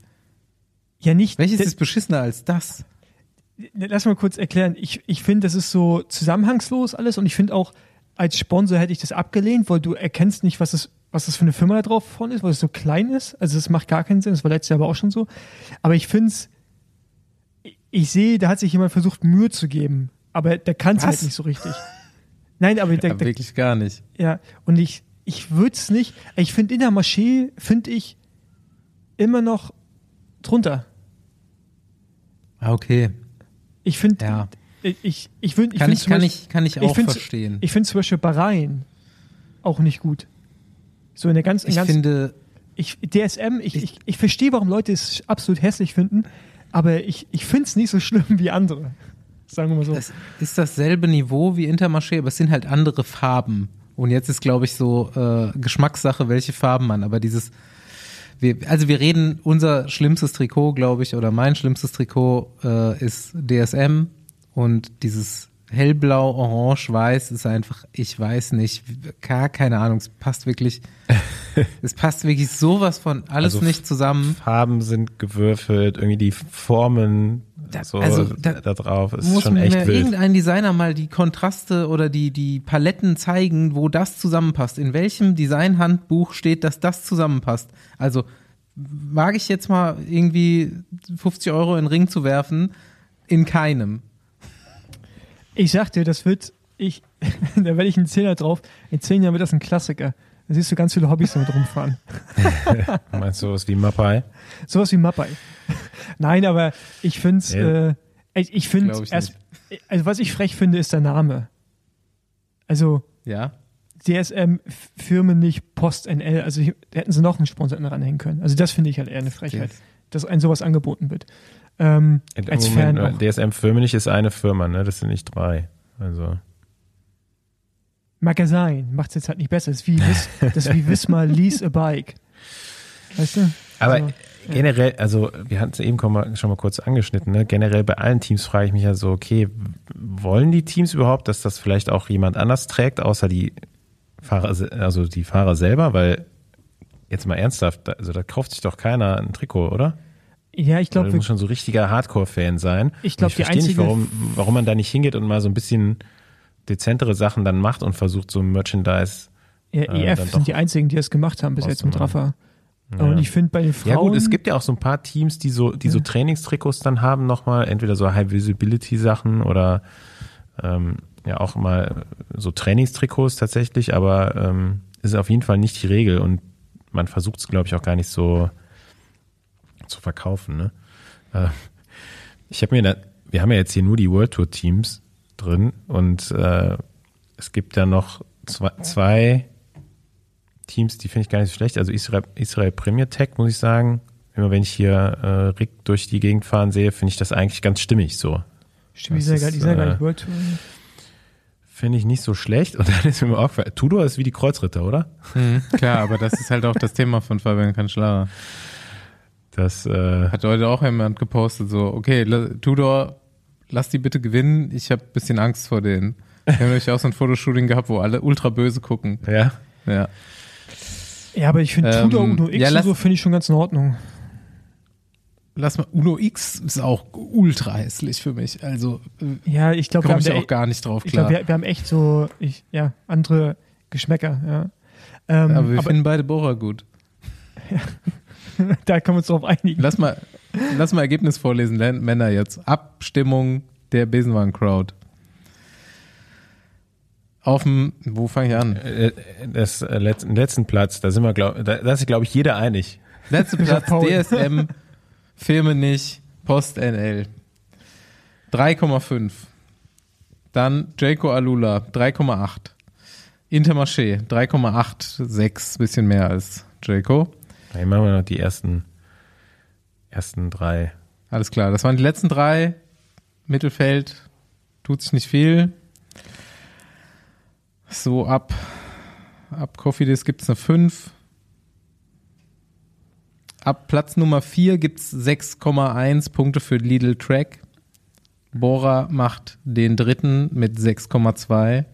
Ja, nicht. Welches ist beschissener als das? lass mal kurz erklären. Ich, ich finde, das ist so zusammenhangslos alles und ich finde auch, als Sponsor hätte ich das abgelehnt, weil du erkennst nicht, was das, was das für eine Firma da drauf vorne ist, weil es so klein ist. Also das macht gar keinen Sinn. Das war letztes Jahr aber auch schon so. Aber ich finde es, ich sehe, da hat sich jemand versucht, Mühe zu geben, aber der kann es halt nicht so richtig. Nein, aber der, Ja, der, wirklich gar nicht. ja, und ich, ich würde es nicht, ich finde in der Moschee, finde ich immer noch drunter. Ah, okay. Ich finde, Ja. ich, ich, ich, würd, ich Kann ich, kann Beispiel- ich, kann ich ich auch find's- verstehen. Ich finde zum Beispiel Bahrain auch nicht gut. So in der ganzen, Ich ganz, finde, ich, DSM, ich, ich, ich verstehe, warum Leute es absolut hässlich finden, aber ich, ich finde es nicht so schlimm wie andere. Sagen wir mal so. es ist dasselbe Niveau wie Intermarché, aber es sind halt andere Farben. Und jetzt ist, glaube ich, so äh, Geschmackssache, welche Farben man. Aber dieses, wir, also wir reden, unser schlimmstes Trikot, glaube ich, oder mein schlimmstes Trikot äh, ist DSM und dieses hellblau, orange, weiß ist einfach, ich weiß nicht, gar keine Ahnung, es passt wirklich, es passt wirklich sowas von alles Also nicht zusammen. Farben sind gewürfelt, irgendwie die Formen Da- so also, da, da drauf. Ist Muss schon mir echt wild. irgendein Designer mal die Kontraste oder die, die Paletten zeigen, wo das zusammenpasst. In welchem Designhandbuch steht, dass das zusammenpasst? Also, wage ich jetzt mal irgendwie 50 Euro in den Ring zu werfen? In keinem. Ich sag dir, das wird, ich, da werde ich einen Zehner drauf. In zehn Jahren wird das ein Klassiker. Da siehst du ganz viele Hobbys damit rumfahren. Meinst du was wie Mapai? Sowas wie Mappai. Nein, aber ich finde es, Ja. äh, ich, ich finde ich also was ich frech finde, ist der Name. Also Ja. DSM Firmen nicht Post NL, also hier- da hätten sie noch einen Sponsor ranhängen können. Also das finde ich halt eher eine Frechheit, dass ein sowas angeboten wird. Ähm, als Fan Moment, auch. äh, DSM Firmenich ist eine Firma, ne? Das sind nicht drei. Also Magazin macht es jetzt halt nicht besser. Das ist wie, das Wismar Lease a Bike. Weißt du? Aber Also, generell, also wir hatten es eben schon mal, schon mal kurz angeschnitten, ne? generell bei allen Teams frage ich mich ja so, okay, wollen die Teams überhaupt, dass das vielleicht auch jemand anders trägt, außer die Fahrer, also die Fahrer selber, weil jetzt mal ernsthaft, da- also da kauft sich doch keiner ein Trikot, oder? Ja, ich glaube, du musst schon so richtiger Hardcore-Fan sein. Ich glaub, Und die verstehe nicht, warum, warum man da nicht hingeht und mal so ein bisschen dezentere Sachen dann macht und versucht so Merchandise. ja, äh, EF dann doch sind die einzigen, die das gemacht haben bis jetzt mit. Rafa. Und ich finde bei den Frauen. Ja gut, es gibt ja auch so ein paar Teams, die so, die so Ja. Trainingstrikots dann haben nochmal, entweder so High-Visibility-Sachen oder ähm, ja auch mal so Trainingstrikots tatsächlich, aber ähm, ist auf jeden Fall nicht die Regel und man versucht es, glaube ich, auch gar nicht so zu verkaufen. Ne? Äh, ich habe mir, da, wir haben ja jetzt hier nur die World Tour Teams drin und äh, es gibt ja noch zwei, zwei Teams, die finde ich gar nicht so schlecht. Also Israel, Israel Premier Tech, muss ich sagen. Immer wenn ich hier äh, Rick durch die Gegend fahren sehe, finde ich das eigentlich ganz stimmig so. Stimmt, gar- ist, die sind ja gar äh, nicht World Tour. Finde ich nicht so schlecht. Und dann ist mir aufgefallen, Tudor ist wie die Kreuzritter, oder? Mhm, klar, aber das ist halt auch das Thema von Fabian Cancellara. Das, äh, Hat heute auch jemand gepostet, so, okay, Tudor, lass die bitte gewinnen. Ich habe bisschen Angst vor denen. Wir haben nämlich auch so ein Fotoshooting gehabt, wo alle ultra böse gucken. ja. Ja. Ja, aber ich finde Ähm, Tudor Uno X ja, und lass- so finde ich schon ganz in Ordnung. Lass mal, Uno X ist auch ultra hässlich für mich. Also äh, Ja, ich glaube, wir, komme haben ich auch e- gar nicht drauf ich klar. glaub, wir, wir haben echt so ich, ja, andere Geschmäcker. Ja. Ähm, aber wir aber finden beide Bora gut. da können wir uns drauf einigen. Lass mal, lass mal Ergebnis vorlesen, Männer jetzt. Abstimmung der Besenwagen-Crowd. Auf dem, wo fange ich an? Äh, Das äh, letzten, letzten Platz, da sind wir, glaub, da, da ist sich, glaube ich, jeder einig. Letzter Platz. DSM, Filme nicht, Post NL. 3,5. Dann Jaco Alula, 3,8. Intermarché, 3,86, bisschen mehr als Jaco. Dann machen wir noch die ersten, ersten drei. Alles klar, das waren die letzten drei. Mittelfeld, tut sich nicht viel. So ab, ab Coffee Days gibt es eine 5. Ab Platz Nummer 4 gibt es 6,1 Punkte für Lidl Track. Bora macht den dritten mit 6,2.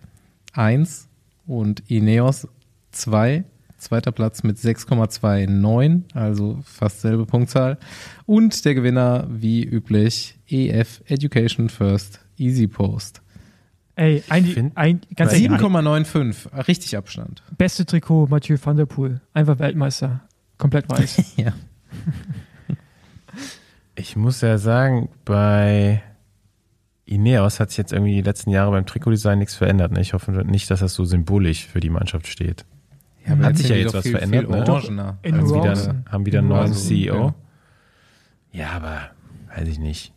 1 und Ineos 2. Zweiter Platz mit 6,29, also fast selbe Punktzahl. Und der Gewinner, wie üblich, EF Education First Easy Post. Ey, ein, ein, ganz ehrlich, 7,95, richtig Abstand. beste Trikot Mathieu van der Poel. Einfach Weltmeister. Komplett weiß. Ja. Ich muss ja sagen, bei Ineos hat sich jetzt irgendwie die letzten Jahre beim Trikotdesign nichts verändert. Ne? Ich hoffe nicht, dass das so symbolisch für die Mannschaft steht. Ja, aber Hat sich ja jetzt was viel, verändert, viel ne? orangener. In Haben wieder, Rawson. haben wieder einen In neuen Rawson, CEO. Ja. aber weiß ich nicht.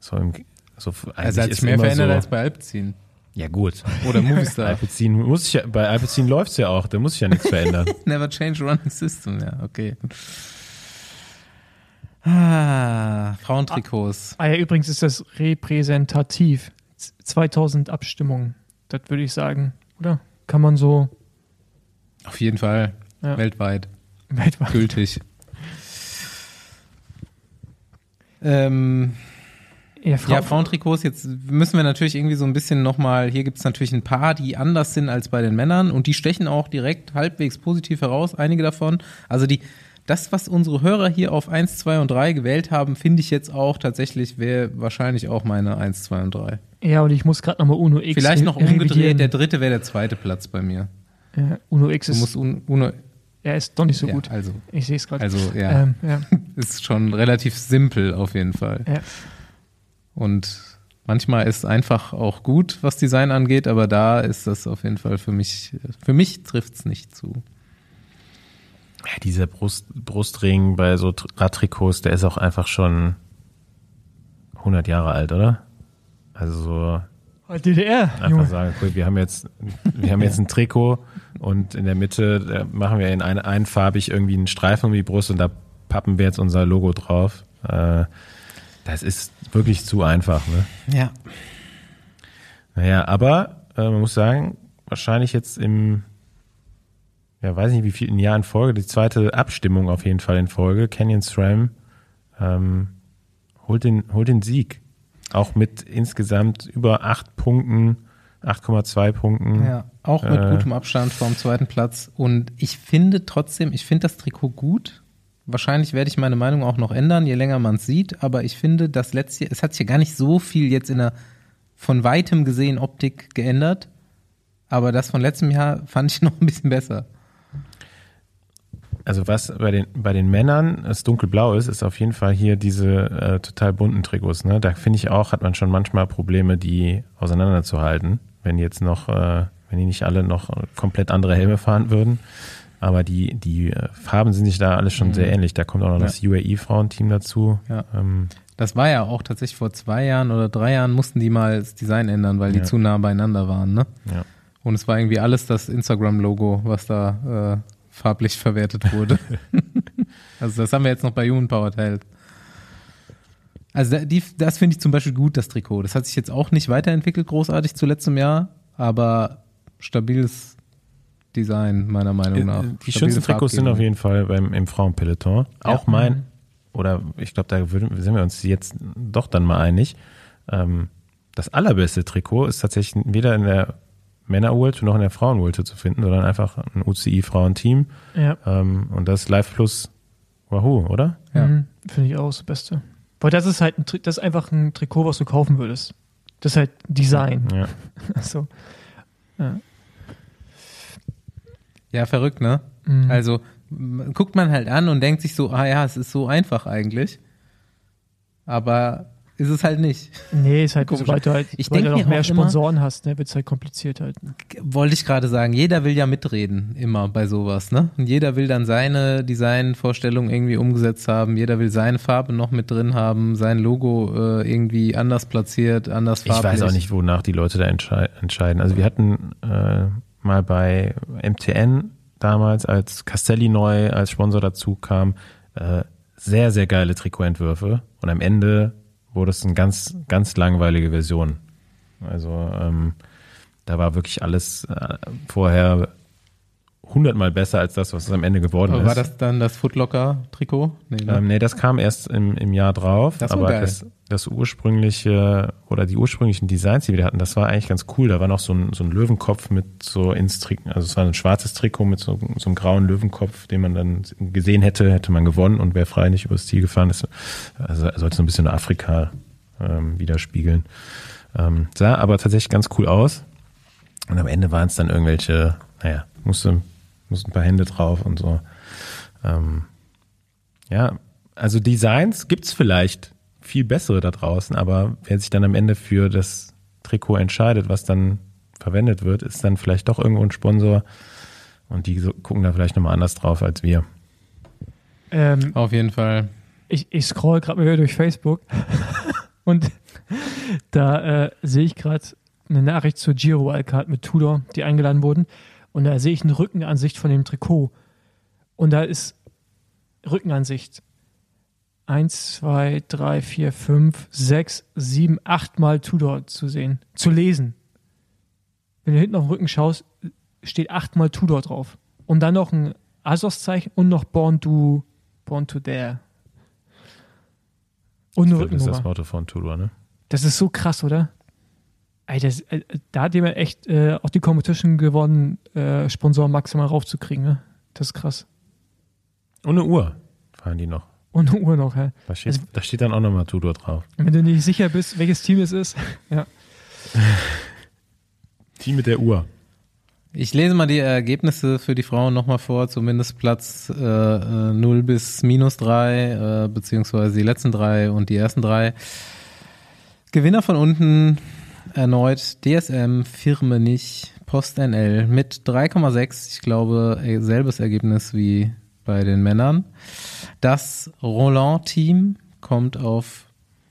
So im, so Also hat ist sich mehr verändert so, als bei Alpecin. Ja gut. Oder Movistar. Alpecin muss ich ja, bei Alpecin läuft's ja auch, da muss ich ja nichts verändern. Never change running system, ja, okay. Ah, Frauentrikots. ah ja, übrigens ist das repräsentativ. Z- 2000 Abstimmungen. Das würde ich sagen. Oder? Kann man so Auf jeden Fall. Ja. Weltweit. weltweit. Gültig. ähm, Ja, Frau, Ja, Frauentrikots, jetzt müssen wir natürlich irgendwie so ein bisschen nochmal, hier gibt es natürlich ein paar, die anders sind als bei den Männern und die stechen auch direkt halbwegs positiv heraus, einige davon. Also die, das, was unsere Hörer hier auf 1, 2 und 3 gewählt haben, finde ich jetzt auch tatsächlich, wäre wahrscheinlich auch meine 1, 2 und 3. ja, und ich muss gerade nochmal Uno X Vielleicht noch umgedreht, der dritte wäre der zweite Platz bei mir. Ja, Uno X Du ist, musst un, uno, er ist doch nicht so ja, gut. Also, Ich sehe es gerade. also ja, ähm, ja. ist schon relativ simpel auf jeden Fall. Ja. Und manchmal ist einfach auch gut, was Design angeht, aber da ist das auf jeden Fall für mich, für mich trifft es nicht zu. Ja, dieser Brust, Brustring bei so Tr- Radtrikots, der ist auch einfach schon 100 Jahre alt, oder? Also so DDR, einfach Junge. sagen, cool, wir haben jetzt, wir haben jetzt ein Trikot und in der Mitte da machen wir in ein, einfarbig irgendwie einen Streifen um die Brust und da pappen wir jetzt unser Logo drauf. Äh, das ist wirklich zu einfach, ne? Ja. Naja, aber äh, man muss sagen, wahrscheinlich jetzt im, ja, weiß nicht wie viel, ein Jahr in Folge, die zweite Abstimmung auf jeden Fall in Folge, Canyon SRAM ähm, holt, den, holt den Sieg. Auch mit insgesamt über acht Punkten, 8,2 Punkten. Ja, auch mit Äh. gutem Abstand vom zweiten Platz. Und ich finde trotzdem, ich finde das Trikot gut. Wahrscheinlich werde ich meine Meinung auch noch ändern, je länger man es sieht. Aber ich finde, das letzte, es hat sich ja gar nicht so viel jetzt in der von weitem gesehen Optik geändert. Aber das von letztem Jahr fand ich noch ein bisschen besser. Also was bei den, bei den Männern es dunkelblau ist, ist auf jeden Fall hier diese äh, total bunten Trikots. Ne? Da finde ich auch, hat man schon manchmal Probleme, die auseinanderzuhalten, wenn jetzt noch, äh, wenn die nicht alle noch komplett andere Helme fahren würden. Aber die, die äh, Farben sind sich da alle schon sehr ähnlich. Da kommt auch noch Ja. das UAE-Frauenteam dazu. Ja. Ähm, Das war ja auch tatsächlich vor zwei Jahren oder drei Jahren mussten die mal das Design ändern, weil die Ja. zu nah beieinander waren. Ne? ja. Und es war irgendwie alles das Instagram-Logo, was da äh, farblich verwertet wurde. also das haben wir jetzt noch bei Human Powered Health. Also die, das finde ich zum Beispiel gut, das Trikot. Das hat sich jetzt auch nicht weiterentwickelt großartig zu letztem Jahr, aber stabiles Design meiner Meinung nach. Äh, Die Stabile schönsten Trikots sind auf jeden Fall beim, im Frauenpeloton. Auch mein, oder ich glaube, da würden, sind wir uns jetzt doch dann mal einig. Ähm, das allerbeste Trikot ist tatsächlich weder in der Männer-Ulte noch in der Frauen-Ulte zu finden, sondern einfach ein UCI-Frauenteam. Ja, Ähm, und das Live Plus Wahoo, oder? Ja. mhm. finde ich auch das Beste. Weil das ist halt ein, das ist einfach ein Trikot, was du kaufen würdest. Das ist halt Design. Ja. Also, Ja, verrückt, ne? Mhm. Also guckt man halt an und denkt sich so, ah ja, es ist so einfach eigentlich. Aber ist es halt nicht. nee, ist halt, Komisch. sobald du halt, Ich sobald denk du noch mehr auch immer- Sponsoren hast, ne, wird es halt kompliziert halt. Wollte ich gerade sagen, jeder will ja mitreden, immer bei sowas, ne? Und jeder will dann seine Designvorstellung irgendwie umgesetzt haben, jeder will seine Farbe noch mit drin haben, sein Logo äh, irgendwie anders platziert, anders Ich farblich. weiß auch nicht, wonach die Leute da entschei entscheiden. Also wir hatten äh, mal bei MTN damals, als Castelli neu als Sponsor dazu kam, äh, sehr, sehr geile Trikotentwürfe. Und am Ende wurde es eine ganz, ganz langweilige Version. Also ähm, da war wirklich alles äh, vorher hundertmal besser als das, was es am Ende geworden Aber ist. war das dann das Footlocker-Trikot? Nee, ne? Ähm, nee, das kam erst im, im Jahr drauf. Das aber das, das ursprüngliche oder die ursprünglichen Designs, die wir da hatten, das war eigentlich ganz cool. Da war noch so ein, so ein Löwenkopf mit so ins Trikot, also es war ein schwarzes Trikot mit so, so einem grauen Löwenkopf, den man dann gesehen hätte, hätte man gewonnen und wäre frei nicht übers Ziel gefahren. Das, also sollte so ein bisschen Afrika ähm, widerspiegeln. Ähm, sah aber tatsächlich ganz cool aus. Und am Ende waren es dann irgendwelche, naja, musste, musste ein paar Hände drauf und so. Ähm, ja, also Designs gibt's vielleicht viel bessere da draußen, aber wer sich dann am Ende für das Trikot entscheidet, was dann verwendet wird, ist dann vielleicht doch irgendwo ein Sponsor und die gucken da vielleicht nochmal anders drauf als wir. Ähm, Auf jeden Fall. ich, ich scroll gerade mal wieder durch Facebook und da äh, sehe ich gerade eine Nachricht zur Giro Wildcard mit Tudor, die eingeladen wurden. Und da sehe ich eine Rückenansicht von dem Trikot. Und da ist Rückenansicht. Eins, zwei, drei, vier, fünf, sechs, sieben, acht Mal Tudor zu sehen, zu lesen. Wenn du hinten auf den Rücken schaust, steht achtmal Tudor drauf. Und dann noch ein Asos-Zeichen und noch Born to, Born to Dare. Und eine Das ist das Rückennummer. Motto von Tudor, ne? Das ist so krass, oder? Ey, das, äh, da hat jemand echt äh, auch die Competition gewonnen, äh, Sponsoren maximal raufzukriegen. Ne? Das ist krass. Und eine Uhr fahren die noch. Und eine Uhr noch, ja. Da steht, da steht dann auch nochmal Tudor drauf. Wenn du nicht sicher bist, welches Team es ist, ja. Team mit der Uhr. Ich lese mal die Ergebnisse für die Frauen nochmal vor, zumindest Platz äh, äh, 0 bis minus 3, äh, beziehungsweise die letzten drei und die ersten drei. Gewinner von unten erneut DSM, Firmenich, Post NL mit 3,6. Ich glaube, selbes Ergebnis wie bei den Männern. Das Roland-Team kommt auf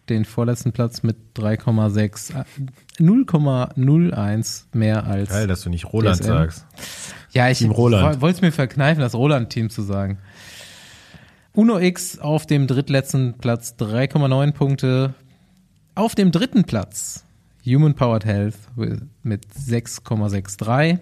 den vorletzten Platz mit 3,6. 0,01 mehr als. Geil, dass du nicht Roland DSM. sagst. Ja, ich wollte es mir verkneifen, das Roland-Team zu sagen. Uno X auf dem drittletzten Platz 3,9 Punkte. Auf dem dritten Platz Human Powered Health mit 6,63.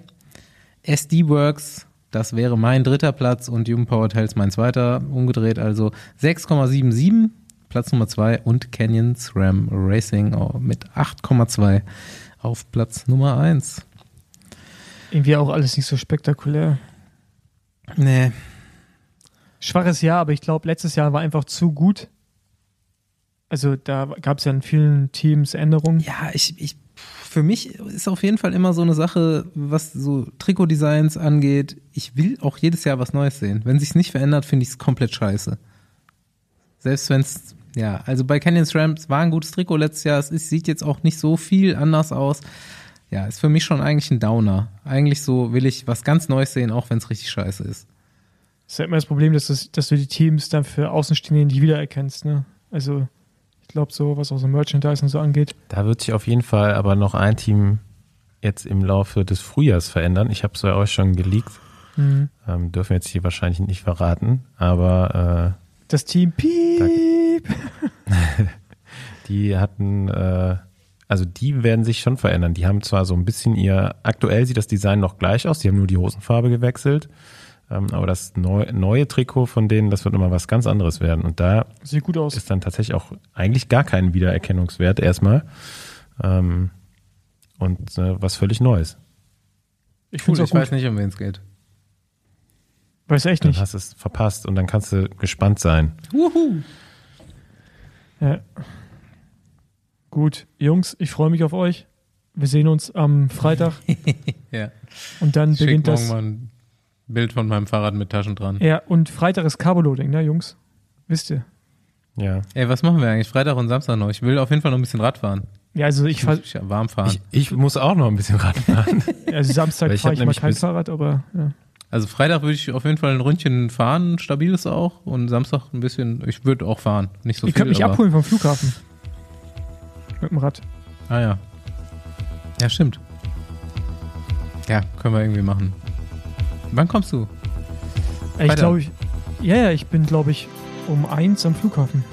SD Works, das wäre mein dritter Platz und Human Powered Health mein zweiter, umgedreht also 6,77. Platz Nummer zwei und Canyon SRAM Racing mit 8,2 auf Platz Nummer eins. Irgendwie auch alles nicht so spektakulär. Nee, Schwaches Jahr, aber ich glaube, letztes Jahr war einfach zu gut. Also da gab es ja in vielen Teams Änderungen. Ja, ich, ich, für mich ist auf jeden Fall immer so eine Sache, was so Trikotdesigns angeht. Ich will auch jedes Jahr was Neues sehen. Wenn sich's nicht verändert, finde ich es komplett scheiße. Selbst wenn es, ja, also bei Canyon Rams war ein gutes Trikot letztes Jahr. Es ist, sieht jetzt auch nicht so viel anders aus. Ja, ist für mich schon eigentlich ein Downer. Eigentlich so will ich was ganz Neues sehen, auch wenn es richtig scheiße ist. Das ist ja immer das Problem, dass, das, dass du die Teams dann für Außenstehende nicht wiedererkennst. Ne? Also glaube so, was auch so Merchandise und so angeht. Da wird sich auf jeden Fall aber noch ein Team jetzt im Laufe des Frühjahrs verändern. Ich habe es bei euch schon geleakt. Mhm. Ähm, dürfen wir jetzt hier wahrscheinlich nicht verraten, aber Das Team Piep. äh, die hatten, äh, also die werden sich schon verändern. Die haben zwar so ein bisschen ihr, aktuell sieht das Design noch gleich aus, die haben nur die Hosenfarbe gewechselt, aber das neu, neue Trikot von denen, das wird immer was ganz anderes werden. Und da Sieht gut aus. ist dann tatsächlich auch eigentlich gar kein Wiedererkennungswert erstmal. Ähm, und äh, was völlig Neues. Ich Cool, ich weiß nicht, um wen es geht. Weiß echt Dann nicht. hast du es verpasst und dann kannst du gespannt sein. Ja. Gut, Jungs, ich freue mich auf euch. Wir sehen uns am Freitag Ja. und dann schick beginnt das. mal ein Bild von meinem Fahrrad mit Taschen dran. Ja, und Freitag ist Carboloading, ne, Jungs? Wisst ihr? Ja. Ey, was machen wir eigentlich Freitag und Samstag noch? Ich will auf jeden Fall noch ein bisschen Rad fahren. Ja, also ich Ich fahr, muss ja warm fahren. Ich, ich muss auch noch ein bisschen Rad fahren. also Samstag ich fahre ich mal kein Fahrrad, aber ja. also Freitag würde ich auf jeden Fall ein Ründchen fahren, stabiles auch. Und Samstag ein bisschen, ich würde auch fahren. Nicht so ich viel, könnte mich aber, abholen vom Flughafen. Mit dem Rad. Ah ja. Ja, stimmt. Ja, können wir irgendwie machen. Wann kommst du? Ich glaube, ich, ja, ja, ich bin, glaube ich, um eins am Flughafen.